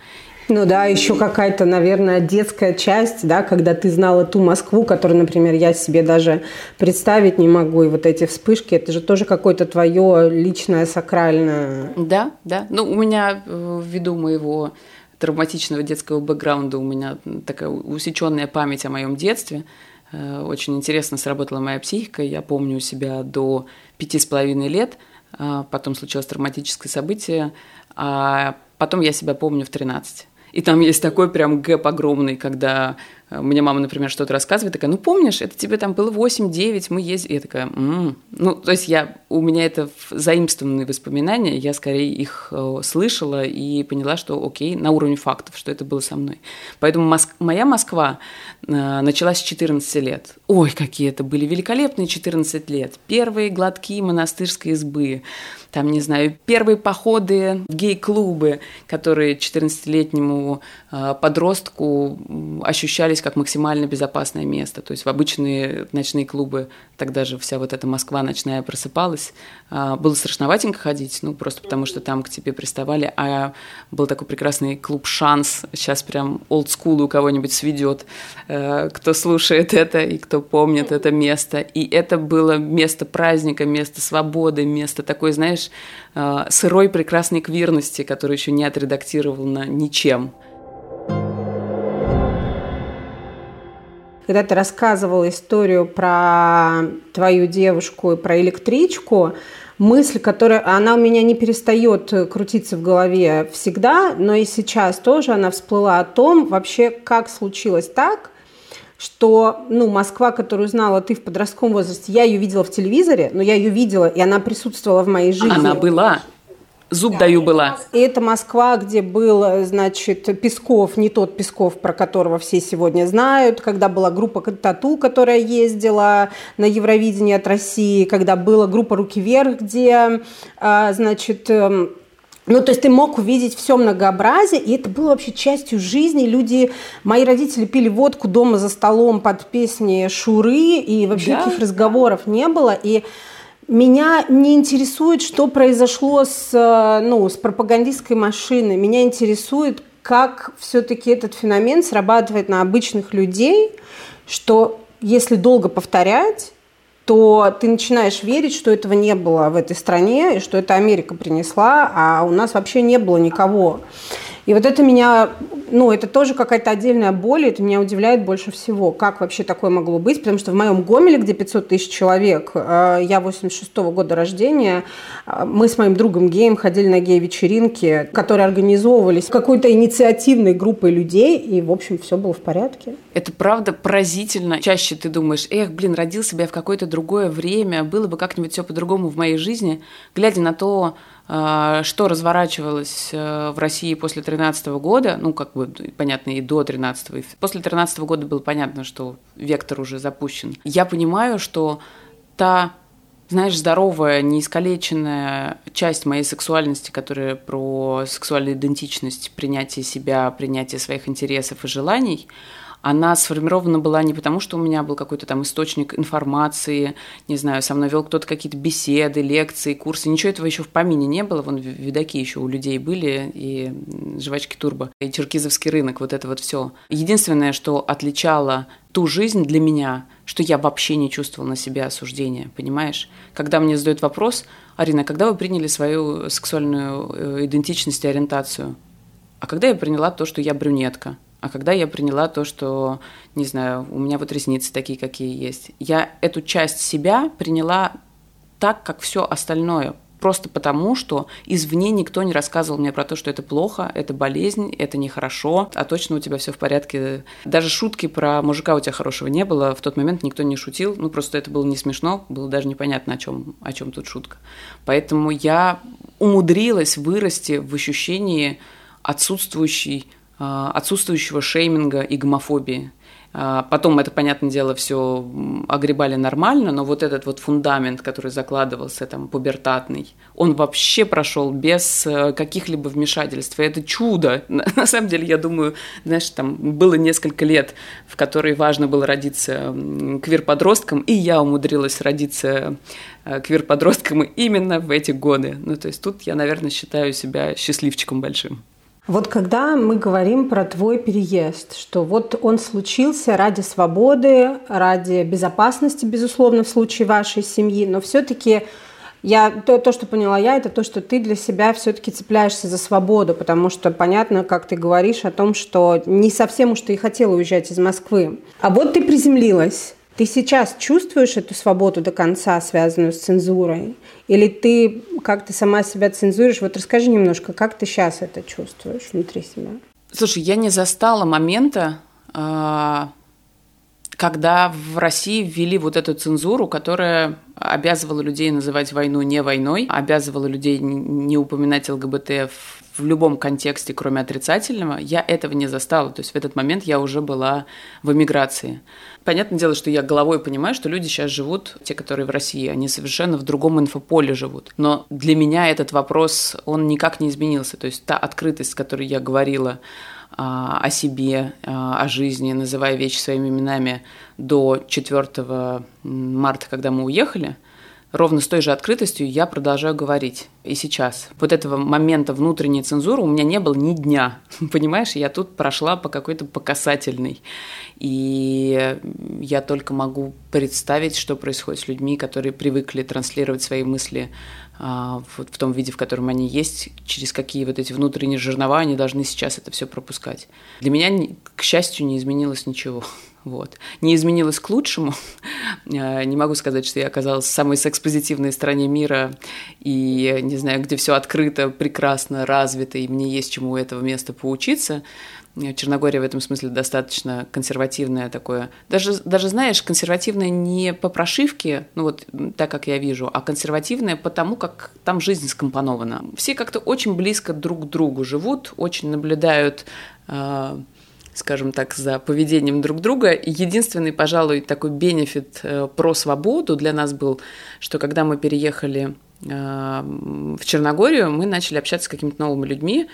Ну да, еще какая-то, наверное, детская часть, да, когда ты знала ту Москву, которую, например, я себе даже представить не могу, и вот эти вспышки, это же тоже какое-то твое личное сакральное. Да, да. Ну, у меня э, ввиду моего травматичного детского бэкграунда у меня такая усеченная память о моем детстве. Э, очень интересно сработала моя психика. Я помню себя до пяти с половиной лет, а потом случилось травматическое событие, а потом я себя помню в 13. И там есть такой прям гэп огромный, когда мне мама, например, что-то рассказывает, такая, ну помнишь, это тебе там было 8-9, мы ездили. Я такая, м-м". ну, то есть я, у меня это заимствованные воспоминания, я скорее их э, слышала и поняла, что окей, на уровне фактов, что это было со мной. Поэтому Моск... моя Москва э, началась с 14 лет. Ой, какие это были великолепные 14 лет. Первые глотки монастырской избы, там, не знаю, первые походы в гей-клубы, которые 14-летнему э, подростку ощущались как максимально безопасное место. То есть в обычные ночные клубы, тогда же вся вот эта Москва ночная просыпалась, э, было страшноватенько ходить, ну, просто потому что там к тебе приставали, а был такой прекрасный клуб «Шанс», сейчас прям олдскул у кого-нибудь сведет, э, кто слушает это и кто помнит это место. И это было место праздника, место свободы, место такой, знаешь, э, сырой прекрасной квирности, которая еще не отредактирована ничем. Когда ты рассказывала историю про твою девушку и про электричку, мысль, которая она у меня не перестает крутиться в голове всегда, но и сейчас тоже она всплыла о том, вообще как случилось так, что, ну, Москва, которую знала ты в подростковом возрасте, я ее видела в телевизоре, но я ее видела, и она присутствовала в моей жизни. Она была. Зуб да. даю была. И это Москва, где был, значит, Песков, не тот Песков, про которого все сегодня знают, когда была группа Тату, которая ездила на Евровидение от России, когда была группа Руки вверх, где, а, значит, эм, ну, то есть ты мог увидеть все многообразие, и это было вообще частью жизни. Люди, мои родители пили водку дома за столом под песни Шуры, и вообще да. никаких разговоров не было. И меня не интересует, что произошло с, ну, с пропагандистской машиной. Меня интересует, как все-таки этот феномен срабатывает на обычных людей, что если долго повторять, то ты начинаешь верить, что этого не было в этой стране, и что это Америка принесла, а у нас вообще не было никого. И вот это меня, ну, это тоже какая-то отдельная боль, и это меня удивляет больше всего, как вообще такое могло быть, потому что в моем Гомеле, где 500 тысяч человек, э, я 86 -го года рождения, э, мы с моим другом геем ходили на гей-вечеринки, которые организовывались какой-то инициативной группой людей, и, в общем, все было в порядке. Это правда поразительно. Чаще ты думаешь, эх, блин, родился бы я в какое-то другое время, было бы как-нибудь все по-другому в моей жизни, глядя на то, что разворачивалось э, в России после 2013 года, ну, как бы, понятно, и до 2013. После 2013 года было понятно, что вектор уже запущен. Я понимаю, что та знаешь, здоровая, неискалеченная часть моей сексуальности, которая про сексуальную идентичность, принятие себя, принятие своих интересов и желаний – она сформирована была не потому, что у меня был какой-то там источник информации, не знаю, со мной вел кто-то какие-то беседы, лекции, курсы, ничего этого еще в помине не было, вон видаки еще у людей были, и жвачки турбо, и черкизовский рынок, вот это вот все. Единственное, что отличало ту жизнь для меня, что я вообще не чувствовала на себе осуждения, понимаешь? Когда мне задают вопрос, Арина, когда вы приняли свою сексуальную э, идентичность и ориентацию? А когда я приняла то, что я брюнетка? А когда я приняла то, что, не знаю, у меня вот ресницы такие, какие есть, я эту часть себя приняла так, как все остальное, просто потому, что извне никто не рассказывал мне про то, что это плохо, это болезнь, это нехорошо, а точно у тебя все в порядке. Даже шутки про мужика у тебя хорошего не было, в тот момент никто не шутил, ну просто это было не смешно, было даже непонятно, о чем, о чем тут шутка. Поэтому я умудрилась вырасти в ощущении отсутствующей отсутствующего шейминга и гомофобии. А, потом это, понятное дело, все огребали нормально, но вот этот вот фундамент, который закладывался там пубертатный, он вообще прошел без э, каких-либо вмешательств. И это чудо. На самом деле, я думаю, знаешь, там было несколько лет, в которые важно было родиться квир-подростком, и я умудрилась родиться э, квир-подростком именно в эти годы. Ну, то есть тут я, наверное, считаю себя счастливчиком большим. Вот когда мы говорим про твой переезд, что вот он случился ради свободы, ради безопасности, безусловно, в случае вашей семьи, но все-таки я то, то, что поняла я, это то, что ты для себя все-таки цепляешься за свободу, потому что понятно, как ты говоришь о том, что не совсем уж ты и хотела уезжать из Москвы. А вот ты приземлилась. Ты сейчас чувствуешь эту свободу до конца, связанную с цензурой? Или ты как-то сама себя цензуришь? Вот расскажи немножко, как ты сейчас это чувствуешь внутри себя? Слушай, я не застала момента, а, когда в России ввели вот эту цензуру, которая обязывала людей называть войну не войной, обязывала людей не упоминать ЛГБТ в в любом контексте, кроме отрицательного, я этого не застала. То есть в этот момент я уже была в эмиграции. Понятное дело, что я головой понимаю, что люди сейчас живут, те, которые в России, они совершенно в другом инфополе живут. Но для меня этот вопрос, он никак не изменился. То есть та открытость, с которой я говорила о себе, а, о жизни, называя вещи своими именами до 4 марта, когда мы уехали, ровно с той же открытостью я продолжаю говорить и сейчас. Вот этого момента внутренней цензуры у меня не было ни дня, понимаешь? Я тут прошла по какой-то покасательной. И я только могу представить, что происходит с людьми, которые привыкли транслировать свои мысли а, в, в том виде, в котором они есть, через какие вот эти внутренние жернова они должны сейчас это все пропускать. Для меня, к счастью, не изменилось ничего. Вот. Не изменилось к лучшему. А, не могу сказать, что я оказалась в самой секс-позитивной стране мира и, не знаю, где все открыто, прекрасно, развито, и мне есть чему у этого места поучиться. Черногория в этом смысле достаточно консервативное такое. Даже, даже знаешь, консервативное не по прошивке, ну вот так, как я вижу, а консервативное по тому, как там жизнь скомпонована. Все как-то очень близко друг к другу живут, очень наблюдают э, скажем так, за поведением друг друга. единственный, пожалуй, такой бенефит э, про свободу для нас был, что когда мы переехали э, в Черногорию, мы начали общаться с какими-то новыми людьми,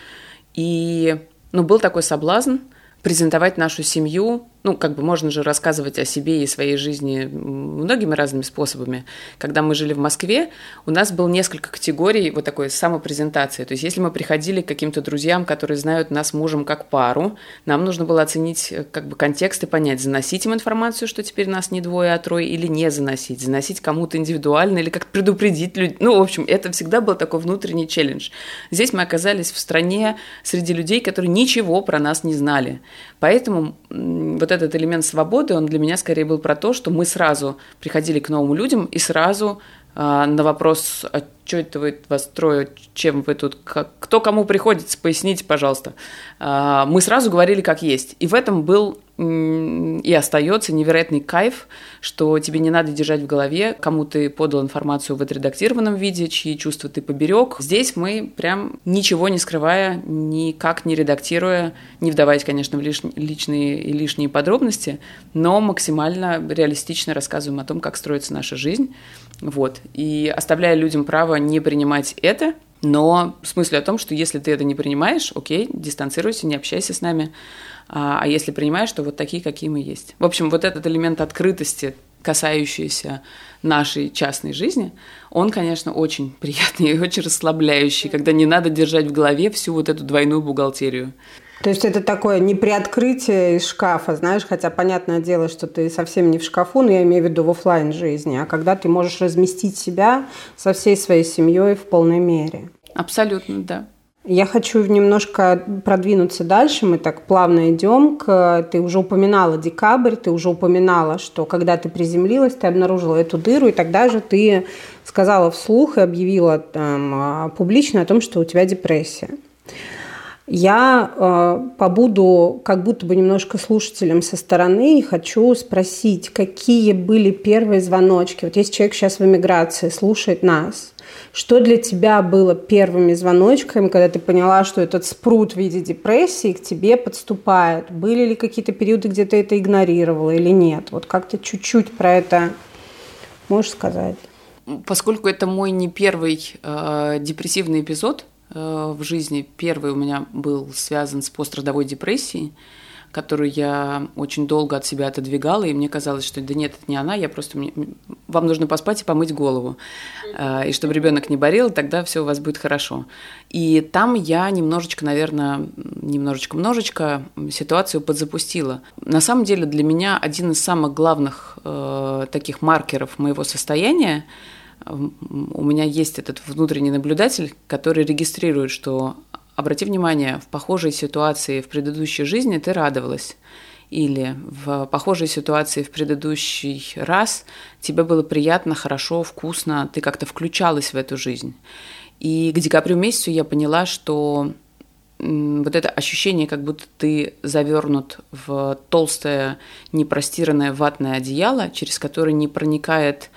и ну, был такой соблазн презентовать нашу семью ну, как бы можно же рассказывать о себе и своей жизни многими разными способами. Когда мы жили в Москве, у нас было несколько категорий вот такой самопрезентации. То есть, если мы приходили к каким-то друзьям, которые знают нас мужем как пару, нам нужно было оценить э, как бы контекст и понять, заносить им информацию, что теперь нас не двое, а трое, или не заносить, заносить кому-то индивидуально, или как предупредить людей. Ну, в общем, это всегда был такой внутренний челлендж. Здесь мы оказались в стране среди людей, которые ничего про нас не знали. Поэтому вот этот элемент свободы, он для меня скорее был про то, что мы сразу приходили к новым людям и сразу э, на вопрос, а что это вы вас трое, чем вы тут, как, кто кому приходится, поясните, пожалуйста. Э, мы сразу говорили как есть. И в этом был и остается невероятный кайф, что тебе не надо держать в голове, кому ты подал информацию в отредактированном виде, чьи чувства ты поберег. Здесь мы прям ничего не скрывая, никак не редактируя, не вдаваясь, конечно, в лиш... личные и лишние подробности, но максимально реалистично рассказываем о том, как строится наша жизнь. Вот. И оставляя людям право не принимать это, но в смысле о том, что если ты это не принимаешь, окей, дистанцируйся, не общайся с нами. А, а если принимаешь, то вот такие, какие мы есть. В общем, вот этот элемент открытости, касающийся нашей частной жизни, он, конечно, очень приятный и очень расслабляющий, когда не надо держать в голове всю вот эту двойную бухгалтерию. То есть это такое не приоткрытие из шкафа, знаешь, хотя понятное дело, что ты совсем не в шкафу, но я имею в виду в офлайн жизни, а когда ты можешь разместить себя со всей своей семьей в полной мере. Абсолютно, да. Я хочу немножко продвинуться дальше. Мы так плавно идем. К... Ты уже упоминала декабрь, ты уже упоминала, что когда ты приземлилась, ты обнаружила эту дыру, и тогда же ты сказала вслух и объявила там, а, публично о том, что у тебя депрессия. Я э, побуду как будто бы немножко слушателем со стороны и хочу спросить, какие были первые звоночки. Вот если человек сейчас в эмиграции слушает нас, что для тебя было первыми звоночками, когда ты поняла, что этот спрут в виде депрессии к тебе подступает? Были ли какие-то периоды, где ты это игнорировала или нет? Вот как-то чуть-чуть про это можешь сказать? Поскольку это мой не первый э, депрессивный эпизод, в жизни. Первый у меня был связан с пострадовой депрессией, которую я очень долго от себя отодвигала, и мне казалось, что да нет, это не она, я просто мне, вам нужно поспать и помыть голову, э, и чтобы ребенок не болел, тогда все у вас будет хорошо. И там я немножечко, наверное, немножечко-множечко ситуацию подзапустила. На самом деле для меня один из самых главных э, таких маркеров моего состояния у меня есть этот внутренний наблюдатель, который регистрирует, что обрати внимание, в похожей ситуации в предыдущей жизни ты радовалась. Или в похожей ситуации в предыдущий раз тебе было приятно, хорошо, вкусно, ты как-то включалась в эту жизнь. И к декабрю месяцу я поняла, что вот это ощущение, как будто ты завернут в толстое, непростиранное ватное одеяло, через которое не проникает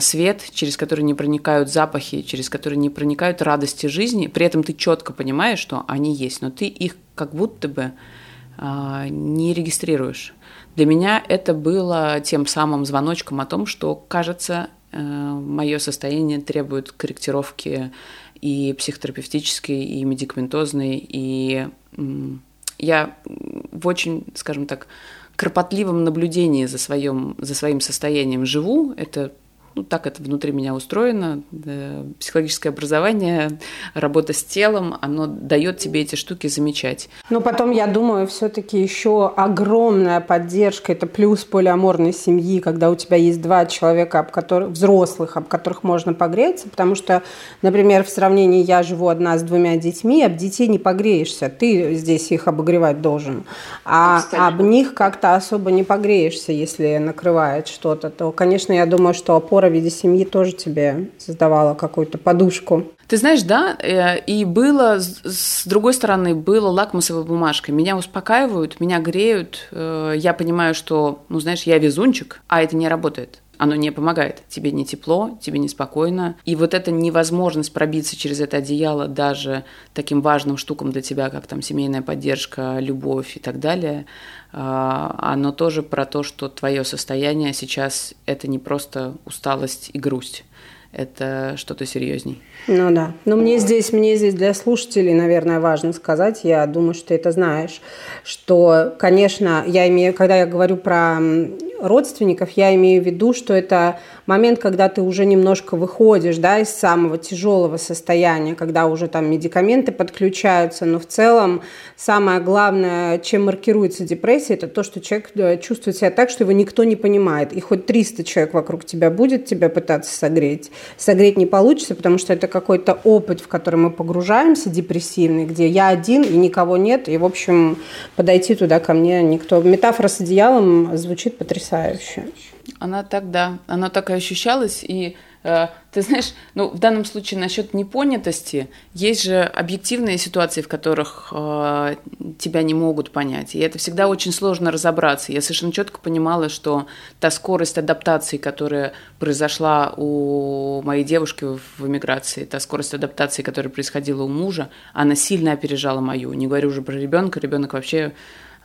свет, через который не проникают запахи, через которые не проникают радости жизни. При этом ты четко понимаешь, что они есть, но ты их как будто бы э, не регистрируешь. Для меня это было тем самым звоночком о том, что, кажется, э, мое состояние требует корректировки и психотерапевтической, и медикаментозной, и я в очень, скажем так, кропотливом наблюдении за, своим, за своим состоянием живу. Это ну, так это внутри меня устроено. Психологическое образование, работа с телом, оно дает тебе эти штуки замечать. Но потом, я думаю, все-таки еще огромная поддержка, это плюс полиаморной семьи, когда у тебя есть два человека, об которых, взрослых, об которых можно погреться, потому что, например, в сравнении я живу одна с двумя детьми, об детей не погреешься, ты здесь их обогревать должен, а Абсолютно. об них как-то особо не погреешься, если накрывает что-то, то, конечно, я думаю, что опора опора в виде семьи тоже тебе создавала какую-то подушку. Ты знаешь, да, э, и было, с другой стороны, было лакмусовой бумажкой. Меня успокаивают, меня греют, э, я понимаю, что, ну, знаешь, я везунчик, а это не работает оно не помогает. Тебе не тепло, тебе не спокойно. И вот эта невозможность пробиться через это одеяло даже таким важным штукам для тебя, как там семейная поддержка, любовь и так далее, а, оно тоже про то, что твое состояние сейчас это не просто усталость и грусть, это что-то серьезней. Ну да. Но мне здесь, мне здесь для слушателей, наверное, важно сказать, я думаю, что ты это знаешь, что, конечно, я имею, когда я говорю про родственников, я имею в виду, что это момент, когда ты уже немножко выходишь да, из самого тяжелого состояния, когда уже там медикаменты подключаются, но в целом самое главное, чем маркируется депрессия, это то, что человек э, чувствует себя так, что его никто не понимает. И хоть 300 человек вокруг тебя будет тебя пытаться согреть, согреть не получится, потому что это какой-то опыт, в который мы погружаемся, депрессивный, где я один и никого нет, и, в общем, подойти туда ко мне никто. Метафора с одеялом звучит потрясающе. Она так, да, она так и ощущалась, и ты знаешь, ну, в данном случае насчет непонятости, есть же объективные ситуации, в которых э, тебя не могут понять, и это всегда очень сложно разобраться. Я совершенно четко понимала, что та скорость адаптации, которая произошла у моей девушки в эмиграции, та скорость адаптации, которая происходила у мужа, она сильно опережала мою. Не говорю уже про ребенка, ребенок вообще э,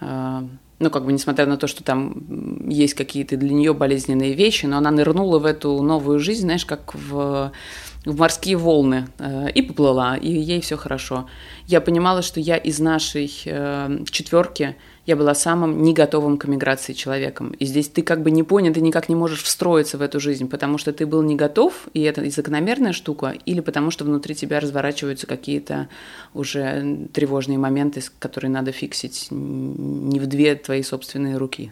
ну, как бы, несмотря на то, что там есть какие-то для нее болезненные вещи, но она нырнула в эту новую жизнь, знаешь, как в, в морские волны, э, и поплыла, и ей все хорошо. Я понимала, что я из нашей э, четверки я была самым не готовым к эмиграции человеком. И здесь ты как бы не понял, ты никак не можешь встроиться в эту жизнь, потому что ты был не готов, и это закономерная штука, или потому что внутри тебя разворачиваются какие-то уже тревожные моменты, которые надо фиксить не в две твои собственные руки.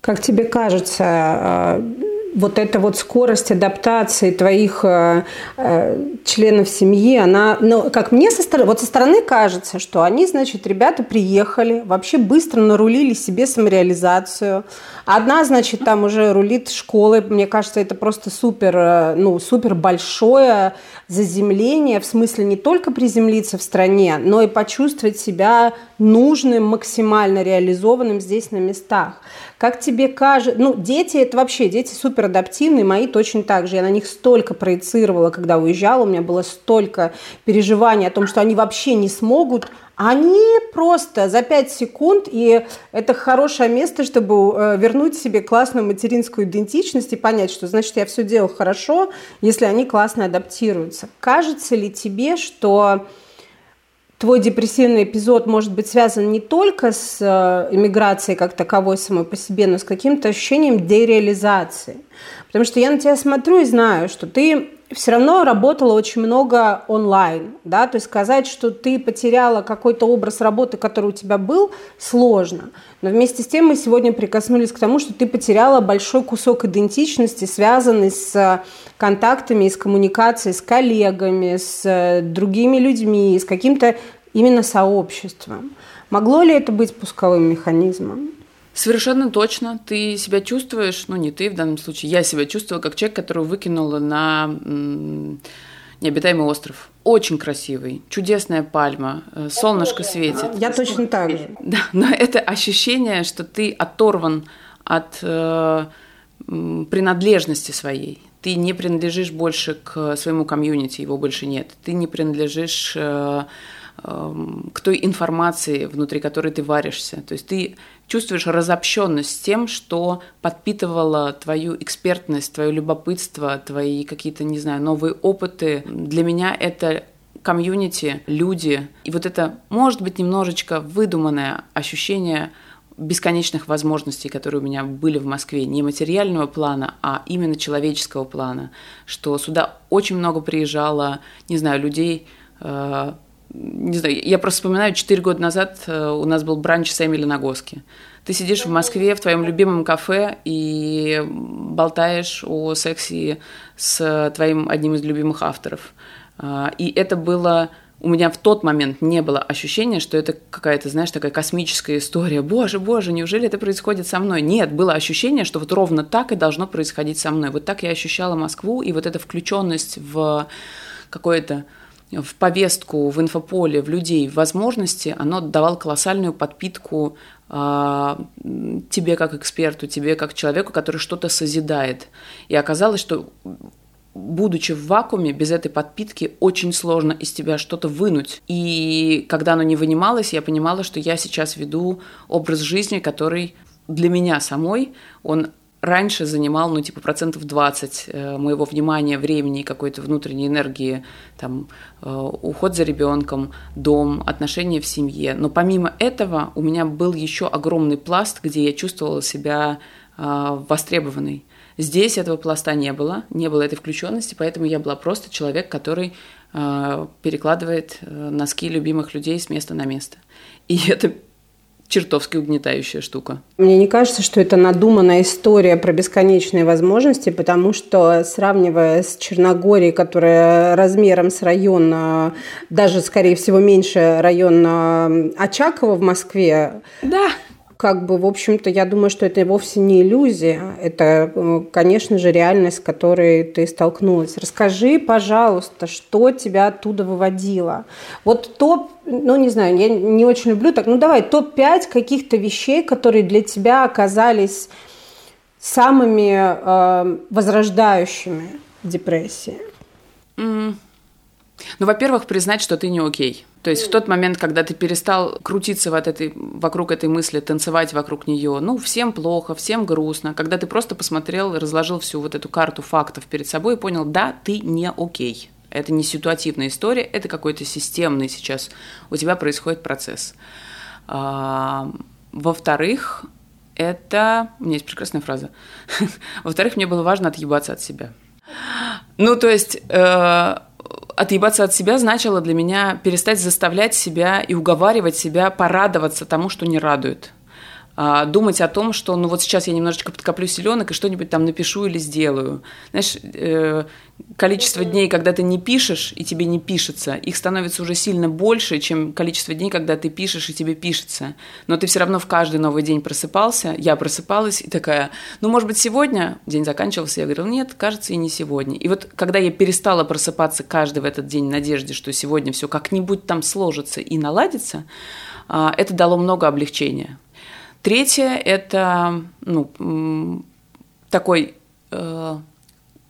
Как тебе кажется, а, вот эта вот скорость адаптации твоих э, э, членов семьи, она, ну, как мне со стороны, вот со стороны кажется, что они, значит, ребята приехали, вообще быстро нарулили себе самореализацию. Одна, значит, там уже рулит школой, мне кажется, это просто супер, э, ну, супер большое заземление, в смысле не только приземлиться в стране, но и почувствовать себя нужным, максимально реализованным здесь на местах. Как тебе кажется, ну, дети это вообще, дети супер адаптивные, мои точно так же. Я на них столько проецировала, когда уезжала, у меня было столько переживаний о том, что они вообще не смогут, они просто за 5 секунд, и это хорошее место, чтобы э, вернуть себе классную материнскую идентичность и понять, что значит я все делал хорошо, если они классно адаптируются. Кажется ли тебе, что твой депрессивный эпизод может быть связан не только с э, иммиграцией как таковой самой по себе, но с каким-то ощущением дереализации. Потому что я на тебя смотрю и знаю, что ты все равно работала очень много онлайн, да, то есть сказать, что ты потеряла какой-то образ работы, который у тебя был, сложно. Но вместе с тем мы сегодня прикоснулись к тому, что ты потеряла большой кусок идентичности, связанный с контактами, с коммуникацией с коллегами, с э, другими людьми, с каким-то именно сообществом. Могло ли это быть пусковым механизмом? Совершенно точно. Ты себя чувствуешь, ну не ты в данном случае, я себя чувствую как человек, который выкинула на Необитаемый остров. Очень красивый, чудесная пальма, э, солнышко светит. Я точно так же. Да, но это ощущение, что ты оторван от э, принадлежности своей. Ты не принадлежишь больше к своему комьюнити, его больше нет. Ты не принадлежишь э, к той информации, внутри которой ты варишься. То есть ты чувствуешь разобщенность с тем, что подпитывало твою экспертность, твое любопытство, твои какие-то, не знаю, новые опыты. Для меня это комьюнити, люди. И вот это, может быть, немножечко выдуманное ощущение бесконечных возможностей, которые у меня были в Москве, не материального плана, а именно человеческого плана, что сюда очень много приезжало, не знаю, людей, э, не знаю, я просто вспоминаю, 4 года назад э, у нас был бранч с Эмили Нагоски. Ты сидишь в Москве в твоем любимом кафе и болтаешь о сексе с твоим одним из любимых авторов. А, и это было у меня в тот момент не было ощущения, что это какая-то, знаешь, такая космическая история. Боже, боже, неужели это происходит со мной? Нет, было ощущение, что вот ровно так и должно происходить со мной. Вот так я ощущала Москву, и вот эта включенность в какое-то в повестку, в инфополе, в людей, в возможности, оно давало колоссальную подпитку э, тебе как эксперту, тебе как человеку, который что-то созидает. И оказалось, что будучи в вакууме, без этой подпитки очень сложно из тебя что-то вынуть. И когда оно не вынималось, я понимала, что я сейчас веду образ жизни, который для меня самой, он раньше занимал, ну, типа, процентов 20 э, моего внимания, времени, какой-то внутренней энергии, там, э, уход за ребенком, дом, отношения в семье. Но помимо этого у меня был еще огромный пласт, где я чувствовала себя э, востребованной. Здесь этого пласта не было, не было этой включенности, поэтому я была просто человек, который перекладывает носки любимых людей с места на место. И это чертовски угнетающая штука. Мне не кажется, что это надуманная история про бесконечные возможности, потому что, сравнивая с Черногорией, которая размером с района, даже, скорее всего, меньше района Очакова в Москве, да как бы, в общем-то, я думаю, что это вовсе не иллюзия. Это, конечно же, реальность, с которой ты столкнулась. Расскажи, пожалуйста, что тебя оттуда выводило. Вот топ, ну, не знаю, я не очень люблю так, ну, давай, топ-5 каких-то вещей, которые для тебя оказались самыми э, возрождающими депрессии. Mm. Ну, во-первых, признать, что ты не окей. То есть в тот момент, когда ты перестал крутиться вот этой, вокруг этой мысли, танцевать вокруг нее, ну, всем плохо, всем грустно, когда ты просто посмотрел, разложил всю вот эту карту фактов перед собой и понял, да, ты не окей. Это не ситуативная история, это какой-то системный сейчас у тебя происходит процесс. А, во-вторых, это... У меня есть прекрасная фраза. Во-вторых, мне было важно отъебаться от себя. Ну, то есть... Отъебаться от себя значило для меня перестать заставлять себя и уговаривать себя порадоваться тому, что не радует. А, думать о том, что ну вот сейчас я немножечко подкоплю селенок и что-нибудь там напишу или сделаю. Знаешь, э, количество дней, когда ты не пишешь и тебе не пишется, их становится уже сильно больше, чем количество дней, когда ты пишешь и тебе пишется. Но ты все равно в каждый новый день просыпался, я просыпалась и такая, ну, может быть, сегодня день заканчивался, я говорила, нет, кажется, и не сегодня. И вот когда я перестала просыпаться каждый в этот день в надежде, что сегодня все как-нибудь там сложится и наладится, а, это дало много облегчения. Третье – это ну, такой э,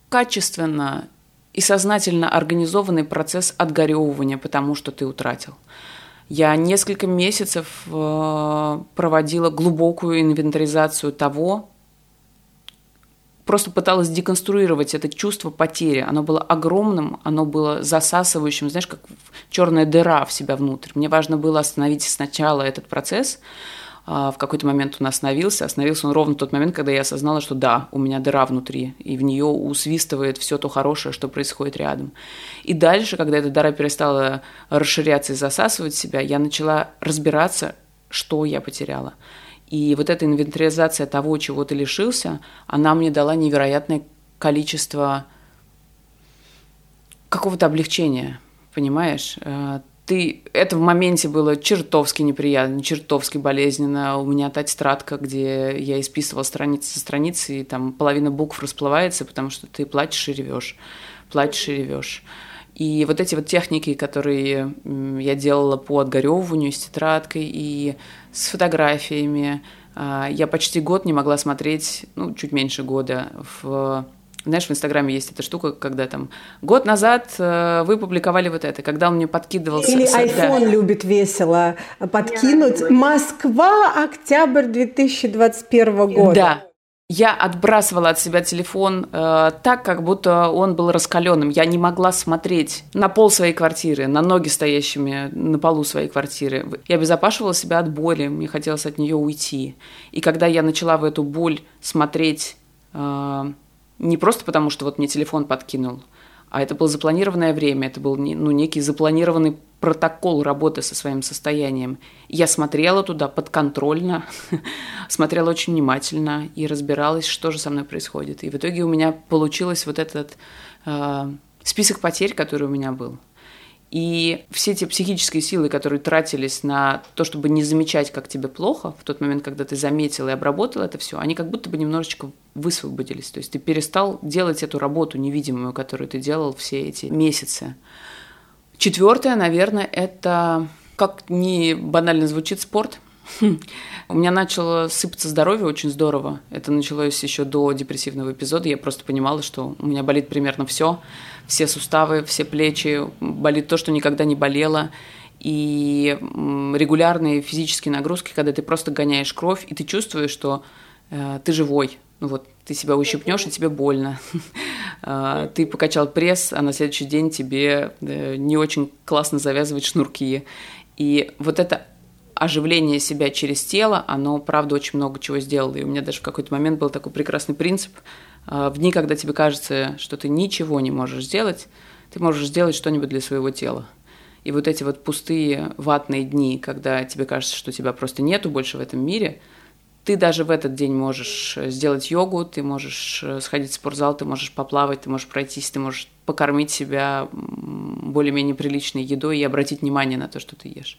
качественно и сознательно организованный процесс отгоревывания, потому что ты утратил. Я несколько месяцев э, проводила глубокую инвентаризацию того, просто пыталась деконструировать это чувство потери. Оно было огромным, оно было засасывающим, знаешь, как черная дыра в себя внутрь. Мне важно было остановить сначала этот процесс, в какой-то момент он остановился. Остановился он ровно в тот момент, когда я осознала, что да, у меня дыра внутри, и в нее усвистывает все то хорошее, что происходит рядом. И дальше, когда эта дыра перестала расширяться и засасывать себя, я начала разбираться, что я потеряла. И вот эта инвентаризация того, чего ты лишился, она мне дала невероятное количество какого-то облегчения, понимаешь? Ты... Это в моменте было чертовски неприятно, чертовски болезненно. У меня та тетрадка, где я исписывала страницы за страницей, и там половина букв расплывается, потому что ты плачешь и ревешь, плачешь и ревешь. И вот эти вот техники, которые я делала по отгоревыванию с тетрадкой и с фотографиями, а, я почти год не могла смотреть, ну, чуть меньше года в знаешь, в Инстаграме есть эта штука, когда там год назад э, вы публиковали вот это, когда он мне подкидывал... Или iPhone да. любит весело подкинуть. Москва, октябрь 2021 года. Да, я отбрасывала от себя телефон э, так, как будто он был раскаленным. Я не могла смотреть на пол своей квартиры, на ноги стоящими на полу своей квартиры. Я безопашивала себя от боли, мне хотелось от нее уйти. И когда я начала в эту боль смотреть э, не просто потому, что вот мне телефон подкинул, а это было запланированное время, это был ну, некий запланированный протокол работы со своим состоянием. Я смотрела туда подконтрольно, смотрела очень внимательно и разбиралась, что же со мной происходит. И в итоге у меня получилось вот этот э, список потерь, который у меня был. И все эти психические силы, которые тратились на то, чтобы не замечать, как тебе плохо, в тот момент, когда ты заметил и обработал это все, они как будто бы немножечко высвободились. То есть ты перестал делать эту работу невидимую, которую ты делал все эти месяцы. Четвертое, наверное, это, как не банально звучит, спорт. У меня начало сыпаться здоровье очень здорово. Это началось еще до депрессивного эпизода. Я просто понимала, что у меня болит примерно все все суставы, все плечи, болит то, что никогда не болело. И регулярные физические нагрузки, когда ты просто гоняешь кровь, и ты чувствуешь, что э, ты живой. Ну вот, ты себя ущипнешь, и тебе больно. А, ты покачал пресс, а на следующий день тебе э, не очень классно завязывать шнурки. И вот это оживление себя через тело, оно, правда, очень много чего сделало. И у меня даже в какой-то момент был такой прекрасный принцип – в дни, когда тебе кажется, что ты ничего не можешь сделать, ты можешь сделать что-нибудь для своего тела. И вот эти вот пустые ватные дни, когда тебе кажется, что тебя просто нету больше в этом мире, ты даже в этот день можешь сделать йогу, ты можешь э, сходить в спортзал, ты можешь поплавать, ты можешь пройтись, ты можешь покормить себя более-менее приличной едой и обратить внимание на то, что ты ешь.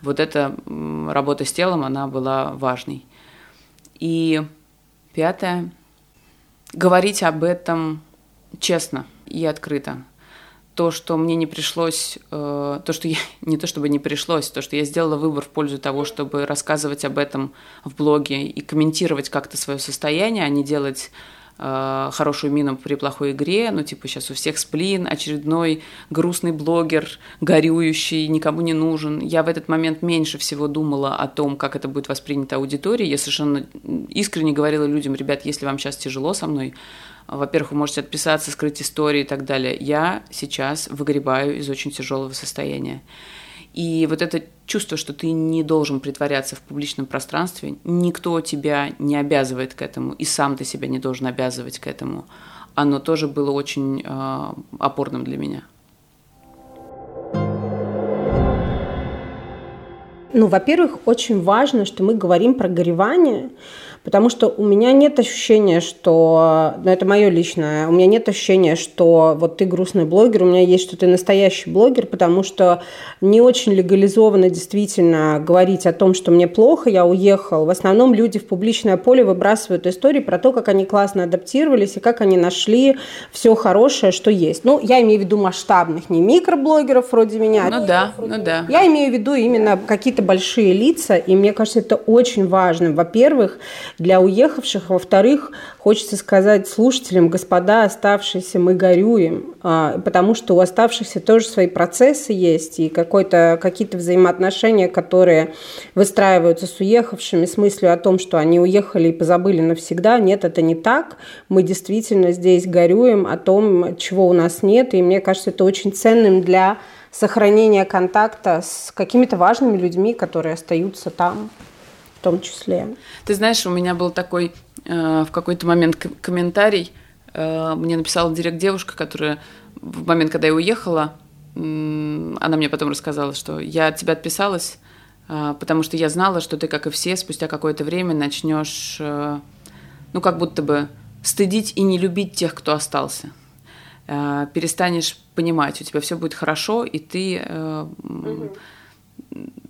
Вот эта работа с телом, она была важной. И пятое, говорить об этом честно и открыто. То, что мне не пришлось, э, то, что я, не то чтобы не пришлось, то, что я сделала выбор в пользу того, чтобы рассказывать об этом в блоге и комментировать как-то свое состояние, а не делать э, хорошую мину при плохой игре, ну, типа, сейчас у всех сплин, очередной грустный блогер, горюющий, никому не нужен. Я в этот момент меньше всего думала о том, как это будет воспринято аудиторией. Я совершенно искренне говорила людям, ребят, если вам сейчас тяжело со мной, во-первых, вы можете отписаться, скрыть истории и так далее. Я сейчас выгребаю из очень тяжелого состояния. И вот это чувство, что ты не должен притворяться в публичном пространстве, никто тебя не обязывает к этому, и сам ты себя не должен обязывать к этому, оно тоже было очень э, опорным для меня. Ну, во-первых, очень важно, что мы говорим про горевание, потому что у меня нет ощущения, что, ну это мое личное, у меня нет ощущения, что вот ты грустный блогер, у меня есть, что ты настоящий блогер, потому что не очень легализованно действительно говорить о том, что мне плохо, я уехал. В основном люди в публичное поле выбрасывают истории про то, как они классно адаптировались и как они нашли все хорошее, что есть. Ну, я имею в виду масштабных, не микроблогеров вроде меня. Ну да, ну да. Я имею в виду именно какие-то большие лица, и мне кажется, это очень важно. Во-первых, для уехавших. Во-вторых, хочется сказать слушателям, господа, оставшиеся, мы горюем, а, потому что у оставшихся тоже свои процессы есть и какие-то взаимоотношения, которые выстраиваются с уехавшими с мыслью о том, что они уехали и позабыли навсегда. Нет, это не так. Мы действительно здесь горюем о том, чего у нас нет, и мне кажется, это очень ценным для сохранения контакта с какими-то важными людьми, которые остаются там в том числе. Ты знаешь, у меня был такой э, в какой-то момент комментарий. Э, мне написала директ девушка, которая в момент, когда я уехала, э, она мне потом рассказала, что я от тебя отписалась, э, потому что я знала, что ты, как и все, спустя какое-то время начнешь, э, ну, как будто бы стыдить и не любить тех, кто остался. Э, перестанешь понимать, у тебя все будет хорошо, и ты... Э, угу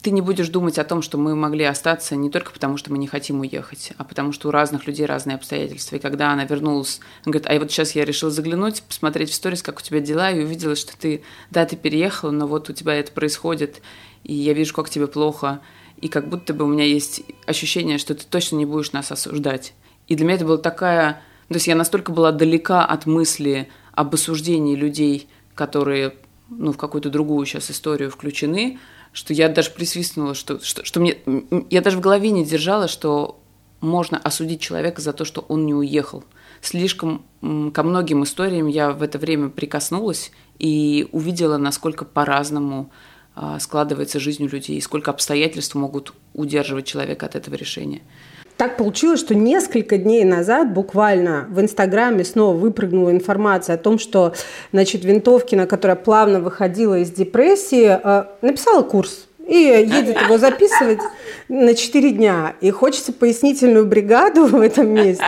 ты не будешь думать о том, что мы могли остаться не только потому, что мы не хотим уехать, а потому что у разных людей разные обстоятельства. И когда она вернулась, она говорит, а вот сейчас я решила заглянуть, посмотреть в сторис, как у тебя дела, и увидела, что ты, да, ты переехала, но вот у тебя это происходит, и я вижу, как тебе плохо, и как будто бы у меня есть ощущение, что ты точно не будешь нас осуждать. И для меня это была такая... То есть я настолько была далека от мысли об осуждении людей, которые ну, в какую-то другую сейчас историю включены, что я даже присвистнула, что, что, что мне... Я даже в голове не держала, что можно осудить человека за то, что он не уехал. Слишком ко многим историям я в это время прикоснулась и увидела, насколько по-разному а, складывается жизнь у людей, и сколько обстоятельств могут удерживать человека от этого решения. Так получилось, что несколько дней назад буквально в Инстаграме снова выпрыгнула информация о том, что значит, Винтовкина, которая плавно выходила из депрессии, э, написала курс и едет его записывать на 4 дня. И хочется пояснительную бригаду в этом месте.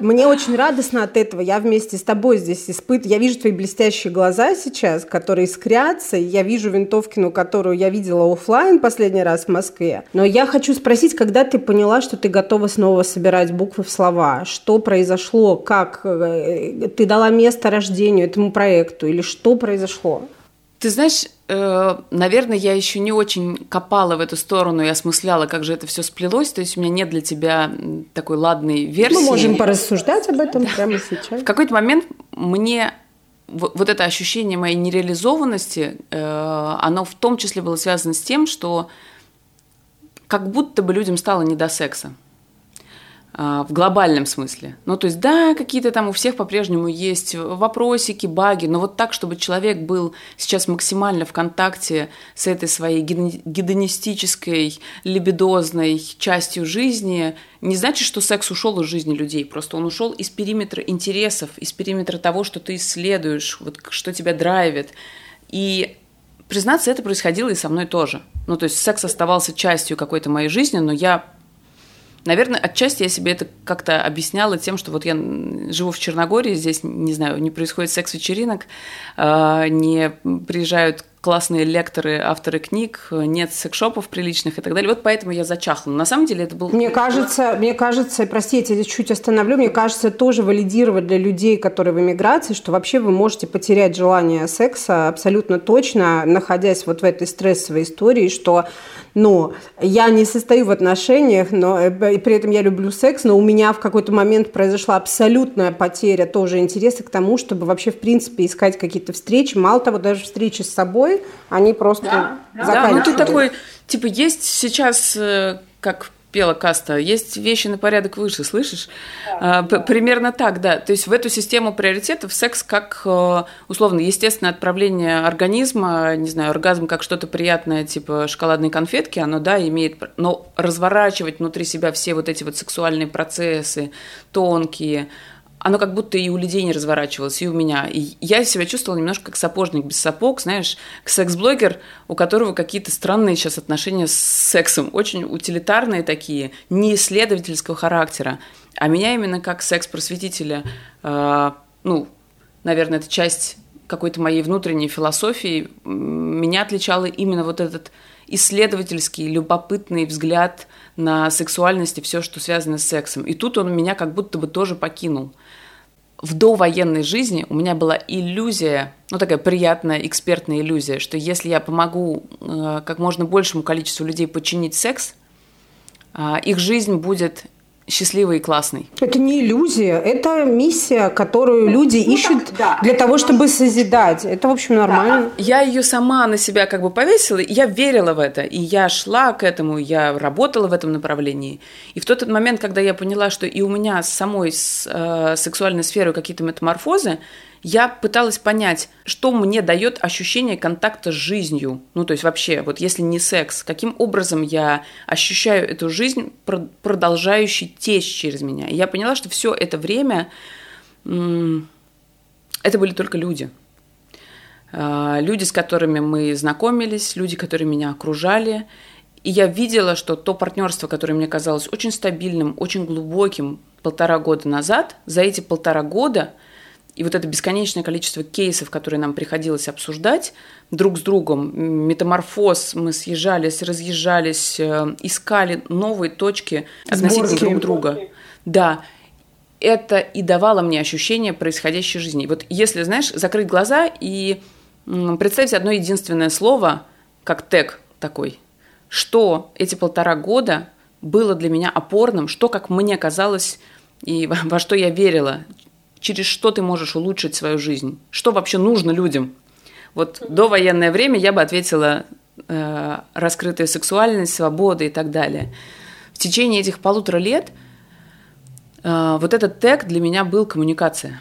Мне очень радостно от этого. Я вместе с тобой здесь испытываю. Я вижу твои блестящие глаза сейчас, которые искрятся. Я вижу винтовкину, которую я видела офлайн последний раз в Москве. Но я хочу спросить, когда ты поняла, что ты готова снова собирать буквы в слова? Что произошло? Как? Э, ты дала место рождению этому проекту? Или что произошло? Ты знаешь, наверное, я еще не очень копала в эту сторону и осмысляла, как же это все сплелось. То есть у меня нет для тебя такой ладной версии. Мы можем порассуждать об этом да. прямо сейчас. В какой-то момент мне вот это ощущение моей нереализованности, э, оно в том числе было связано с тем, что как будто бы людям стало не до секса. А, в глобальном смысле. Ну, то есть, да, какие-то там у всех по-прежнему есть вопросики, баги, но вот так, чтобы человек был сейчас максимально в контакте с этой своей гедонистической, либидозной частью жизни, не значит, что секс ушел из жизни людей, просто он ушел из периметра интересов, из периметра того, что ты исследуешь, вот что тебя драйвит. И признаться, это происходило и со мной тоже. Ну, то есть секс оставался частью какой-то моей жизни, но я Наверное, отчасти я себе это как-то объясняла тем, что вот я живу в Черногории, здесь, не знаю, не происходит секс-вечеринок, а, не приезжают классные лекторы, авторы книг, нет секшопов приличных и так далее. Вот поэтому я зачахла. На самом деле это был... Мне кажется, мне кажется, простите, я чуть остановлю, мне кажется, тоже валидировать для людей, которые в эмиграции, что вообще вы можете потерять желание секса абсолютно точно, находясь вот в этой стрессовой истории, что но я не состою в отношениях, но э, и при этом я люблю секс, но у меня в какой-то момент произошла абсолютная потеря тоже интереса к тому, чтобы вообще в принципе искать какие-то встречи. Мало того, даже встречи с собой, они просто да, Да, ну ты такой, типа, есть сейчас э, как пела Каста, есть вещи на порядок выше, слышишь? Да, а, да. Примерно так, да. То есть в эту систему приоритетов секс как, э, условно, естественное отправление организма, не знаю, оргазм как что-то приятное, типа шоколадной конфетки, оно, да, имеет... Но разворачивать внутри себя все вот эти вот сексуальные процессы, тонкие, оно как будто и у людей не разворачивалось, и у меня. И я себя чувствовала немножко как сапожник без сапог, знаешь, секс-блогер, у которого какие-то странные сейчас отношения с сексом, очень утилитарные такие, не исследовательского характера. А меня именно как секс-просветителя, э, ну, наверное, это часть какой-то моей внутренней философии, меня отличало именно вот этот исследовательский, любопытный взгляд на сексуальность и все, что связано с сексом. И тут он меня как будто бы тоже покинул в довоенной жизни у меня была иллюзия, ну такая приятная экспертная иллюзия, что если я помогу э, как можно большему количеству людей подчинить секс, э, их жизнь будет счастливый и классный. Это не иллюзия, это миссия, которую люди ну, ищут так, да. для того, чтобы созидать. Это, в общем, нормально. Да. Я ее сама на себя как бы повесила, и я верила в это, и я шла к этому, я работала в этом направлении. И в тот момент, когда я поняла, что и у меня с самой с, э, сексуальной сферой какие-то метаморфозы, я пыталась понять, что мне дает ощущение контакта с жизнью. Ну, то есть вообще, вот если не секс, каким образом я ощущаю эту жизнь, продолжающей течь через меня. И я поняла, что все это время это были только люди. А, люди, с которыми мы знакомились, люди, которые меня окружали. И я видела, что то партнерство, которое мне казалось очень стабильным, очень глубоким полтора года назад, за эти полтора года – и вот это бесконечное количество кейсов, которые нам приходилось обсуждать друг с другом, метаморфоз, мы съезжались, разъезжались, э, искали новые точки относительно Сборки. друг друга. Да, это и давало мне ощущение происходящей жизни. Вот если, знаешь, закрыть глаза и представить одно единственное слово, как тег такой, что эти полтора года было для меня опорным, что, как мне казалось, и во что я верила, через что ты можешь улучшить свою жизнь, что вообще нужно людям. Вот до военное время я бы ответила э, раскрытая сексуальность, свобода и так далее. В течение этих полутора лет э, вот этот тег для меня был коммуникация.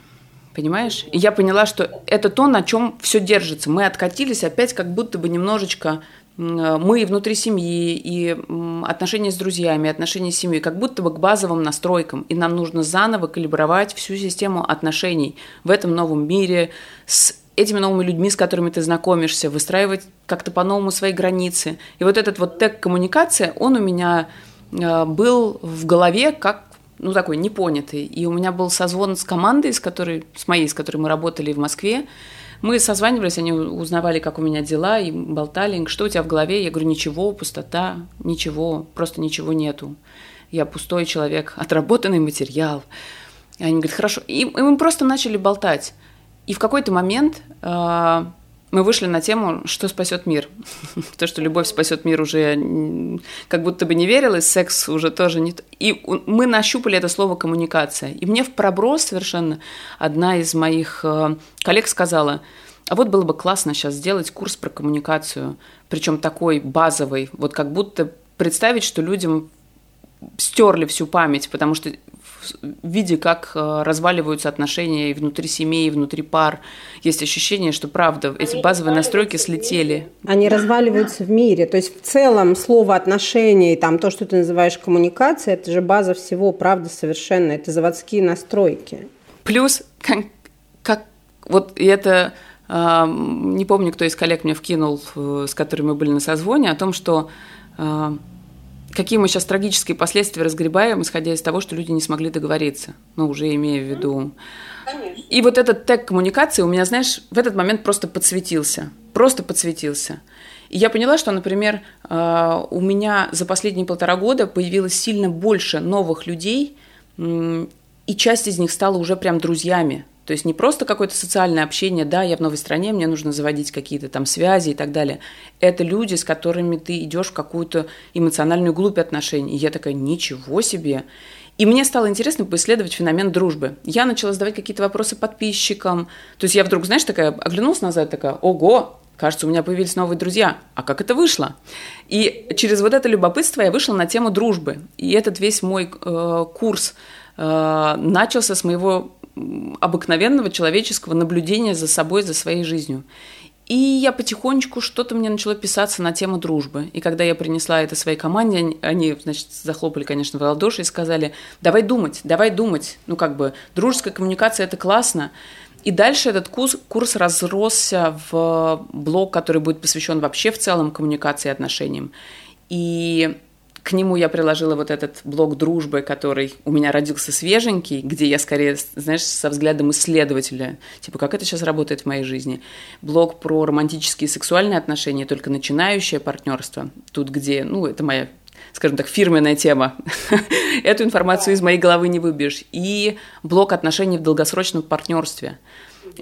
Понимаешь? И я поняла, что это то, на чем все держится. Мы откатились опять как будто бы немножечко мы внутри семьи, и отношения с друзьями, отношения с семьей, как будто бы к базовым настройкам. И нам нужно заново калибровать всю систему отношений в этом новом мире, с этими новыми людьми, с которыми ты знакомишься, выстраивать как-то по-новому свои границы. И вот этот вот тег коммуникация, он у меня э, был в голове как ну, такой непонятый. И у меня был созвон с командой, с которой, с моей, с которой мы работали в Москве, мы созванивались, они узнавали, как у меня дела, и болтали, что у тебя в голове? Я говорю, ничего, пустота, ничего, просто ничего нету. Я пустой человек, отработанный материал. И они говорят, хорошо. И мы просто начали болтать. И в какой-то момент э, мы вышли на тему, что спасет мир. То, что любовь спасет мир уже как будто бы не верилось, секс уже тоже не... И мы нащупали это слово коммуникация. И мне в проброс совершенно одна из моих э, коллег сказала, а вот было бы классно сейчас сделать курс про коммуникацию, причем такой базовый, вот как будто представить, что людям стерли всю память, потому что виде, как э, разваливаются отношения и внутри семьи, и внутри пар. Есть ощущение, что правда, эти базовые настройки слетели. Они разваливаются в мире. То есть в целом слово отношения и там то, что ты называешь коммуникация, это же база всего, правда, совершенно. Это заводские настройки. Плюс, как, как вот это э, не помню, кто из коллег мне вкинул, э, с которыми мы были на созвоне, о том, что какие мы сейчас трагические последствия разгребаем, исходя из того, что люди не смогли договориться, ну, уже имея в виду. Конечно. И вот этот тег коммуникации у меня, знаешь, в этот момент просто подсветился. Просто подсветился. И я поняла, что, например, э, у меня за последние полтора года появилось сильно больше новых людей, и часть из них стала уже прям друзьями. То есть не просто какое-то социальное общение, да, я в новой стране, мне нужно заводить какие-то там связи и так далее. Это люди, с которыми ты идешь в какую-то эмоциональную глубь отношений. И я такая, ничего себе. И мне стало интересно поисследовать феномен дружбы. Я начала задавать какие-то вопросы подписчикам. То есть я вдруг, знаешь, такая оглянулась назад, такая, ого, кажется, у меня появились новые друзья. А как это вышло? И через вот это любопытство я вышла на тему дружбы. И этот весь мой э, курс э, начался с моего обыкновенного человеческого наблюдения за собой, за своей жизнью. И я потихонечку что-то мне начало писаться на тему дружбы. И когда я принесла это своей команде, они, значит, захлопали, конечно, в ладоши и сказали, давай думать, давай думать. Ну, как бы, дружеская коммуникация – это классно. И дальше этот курс, курс разросся в блок, который будет посвящен вообще в целом коммуникации и отношениям. И к нему я приложила вот этот блок дружбы, который у меня родился свеженький, где я скорее, знаешь, со взглядом исследователя, типа, как это сейчас работает в моей жизни. Блок про романтические и сексуальные отношения, только начинающее партнерство. Тут, где, ну, это моя скажем так, фирменная тема. Эту информацию из моей головы не выбьешь. И блок отношений в долгосрочном партнерстве.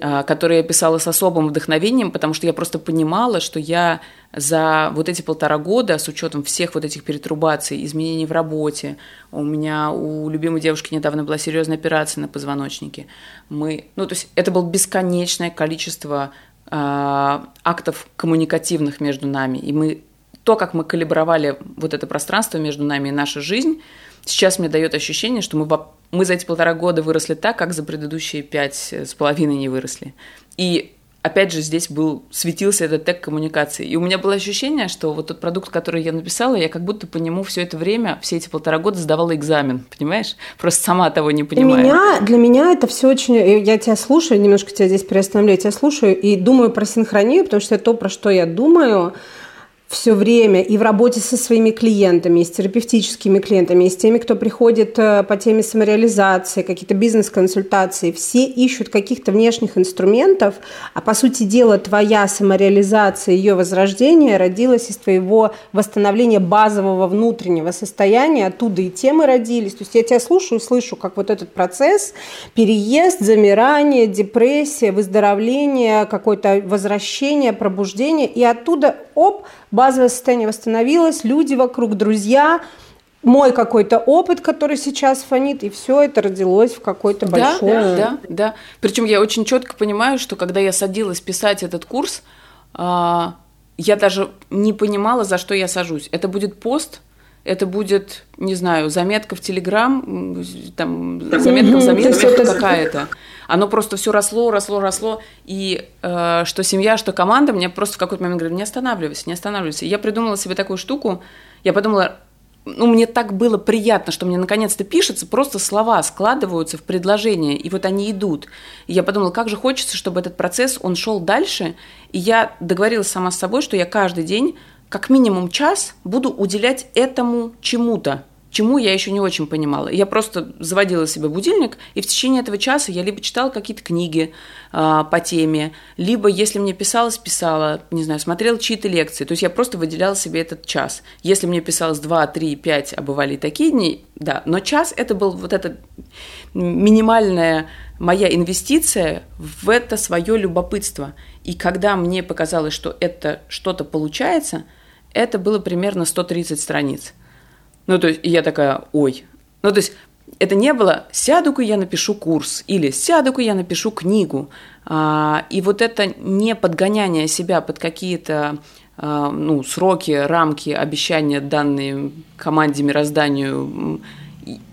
А, который я писала с особым вдохновением, потому что я просто понимала, что я за вот эти полтора года, с учетом всех вот этих перетрубаций, изменений в работе, у меня у любимой девушки недавно была серьезная операция на позвоночнике, мы, ну то есть это было бесконечное количество э, актов коммуникативных между нами, и мы то, как мы калибровали вот это пространство между нами и наша жизнь, сейчас мне дает ощущение, что мы, мы за эти полтора года выросли так, как за предыдущие пять с половиной не выросли. И опять же, здесь был, светился этот тег коммуникации. И у меня было ощущение, что вот тот продукт, который я написала, я как будто по нему все это время, все эти полтора года сдавала экзамен, понимаешь? Просто сама того не понимаю. Для меня, для меня это все очень... Я тебя слушаю, немножко тебя здесь приостановляю, я тебя слушаю и думаю про синхронию, потому что это то, про что я думаю. Все время и в работе со своими клиентами, и с терапевтическими клиентами, и с теми, кто приходит э, по теме самореализации, какие-то бизнес-консультации, все ищут каких-то внешних инструментов, а по сути дела твоя самореализация, ее возрождение родилась из твоего восстановления базового внутреннего состояния, оттуда и темы родились. То есть я тебя слушаю, слышу, как вот этот процесс, переезд, замирание, депрессия, выздоровление, какое-то возвращение, пробуждение, и оттуда, оп, базовое состояние восстановилось, люди вокруг, друзья, мой какой-то опыт, который сейчас фонит, и все это родилось в какой-то большой... Да, да, да. Причем я очень четко понимаю, что когда я садилась писать этот курс, а, я даже не понимала, за что я сажусь. Это будет пост, это будет, не знаю, заметка в Телеграм, там заметка в заметках какая-то. Оно просто все росло, росло, росло. И э, что семья, что команда мне просто в какой-то момент говорили, не останавливайся, не останавливайся. И я придумала себе такую штуку. Я подумала, ну, мне так было приятно, что мне наконец-то пишется, просто слова складываются в предложения, и вот они идут. И я подумала, как же хочется, чтобы этот процесс, он шел дальше. И я договорилась сама с собой, что я каждый день как минимум час буду уделять этому чему-то чему я еще не очень понимала. Я просто заводила себе будильник, и в течение этого часа я либо читала какие-то книги э, по теме, либо, если мне писалось, писала, не знаю, смотрела чьи-то лекции. То есть я просто выделяла себе этот час. Если мне писалось 2, 3, 5, а бывали и такие дни, да. Но час – это был вот эта минимальная моя инвестиция в это свое любопытство. И когда мне показалось, что это что-то получается, это было примерно 130 страниц – ну, то есть, и я такая, ой. Ну, то есть, это не было «сяду-ка я напишу курс» или «сяду-ка я напишу книгу». А, и вот это не подгоняние себя под какие-то а, ну, сроки, рамки, обещания, данные команде, мирозданию,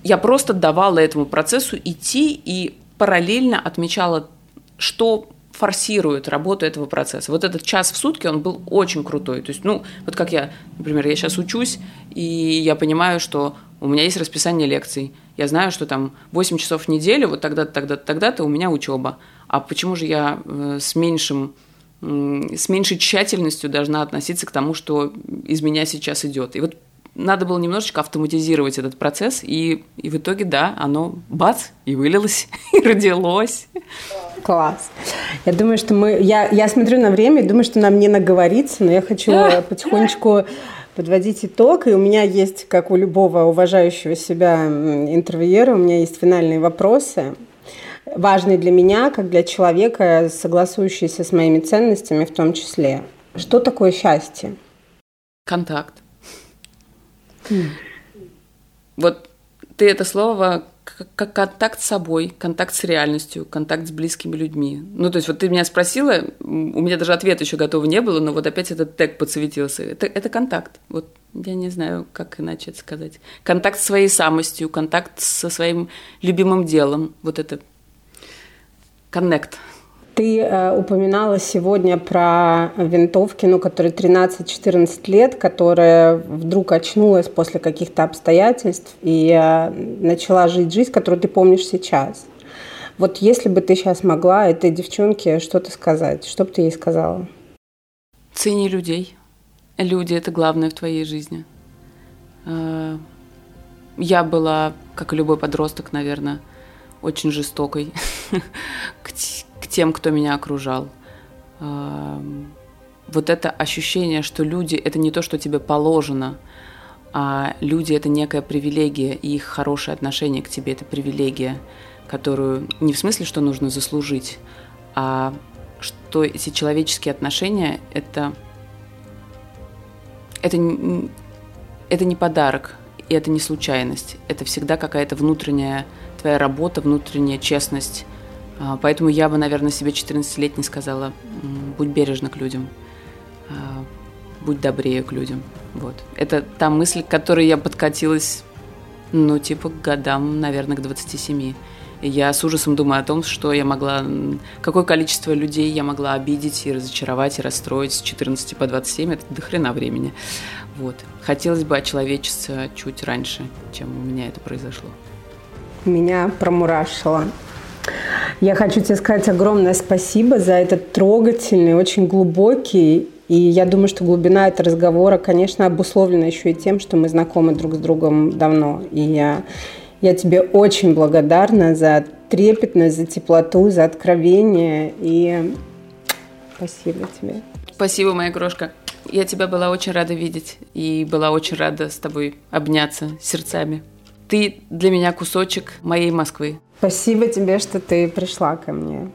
я просто давала этому процессу идти и параллельно отмечала, что форсирует работу этого процесса. Вот этот час в сутки, он был очень крутой. То есть, ну, вот как я, например, я сейчас учусь, и я понимаю, что у меня есть расписание лекций. Я знаю, что там 8 часов в неделю, вот тогда-то, тогда-то, тогда-то у меня учеба. А почему же я э, с меньшим с меньшей тщательностью должна относиться к тому, что из меня сейчас идет. И вот надо было немножечко автоматизировать этот процесс, и, и в итоге, да, оно бац, и вылилось, и родилось. Класс. Я думаю, что мы... Я, я смотрю на время и думаю, что нам не наговориться, но я хочу потихонечку подводить итог. И у меня есть, как у любого уважающего себя интервьюера, у меня есть финальные вопросы, важные для меня, как для человека, согласующиеся с моими ценностями в том числе. Что такое счастье? Контакт. Mm. Вот ты это слово как контакт с собой, контакт с реальностью, контакт с близкими людьми. Ну, то есть вот ты меня спросила, у меня даже ответа еще готова не было, но вот опять этот тег подсветился. Это, это контакт. Вот я не знаю, как иначе это сказать. Контакт с своей самостью, контакт со своим любимым делом. Вот это коннект. Ты э, упоминала сегодня про винтовки, ну, которые 13-14 лет, которая вдруг очнулась после каких-то обстоятельств и э, начала жить жизнь, которую ты помнишь сейчас. Вот если бы ты сейчас могла этой девчонке что-то сказать, что бы ты ей сказала? Цени людей. Люди – это главное в твоей жизни. Э, я была, как и любой подросток, наверное, очень жестокой к тем, кто меня окружал. Вот это ощущение, что люди – это не то, что тебе положено, а люди – это некая привилегия, и их хорошее отношение к тебе – это привилегия, которую не в смысле, что нужно заслужить, а что эти человеческие отношения – это, это, это не подарок, и это не случайность. Это всегда какая-то внутренняя твоя работа, внутренняя честность, поэтому я бы, наверное, себе 14-летней сказала, будь бережна к людям, а, будь добрее к людям. Вот. Это та мысль, к которой я подкатилась, ну, типа, к годам, наверное, к 27. И я с ужасом думаю о том, что я могла, какое количество людей я могла обидеть и разочаровать, и расстроить с 14 по 27, это до хрена времени. Вот. Хотелось бы очеловечиться чуть раньше, чем у меня это произошло. Меня промурашило. Я хочу тебе сказать огромное спасибо за этот трогательный, очень глубокий И я думаю, что глубина этого разговора, конечно, обусловлена еще и тем, что мы знакомы друг с другом давно. И я, я тебе очень благодарна за трепетность, за теплоту, за откровение. И спасибо тебе. Спасибо, моя крошка. Я тебя была очень рада видеть и была очень рада с тобой обняться сердцами. Ты для меня кусочек моей Москвы. Спасибо тебе, что ты пришла ко мне.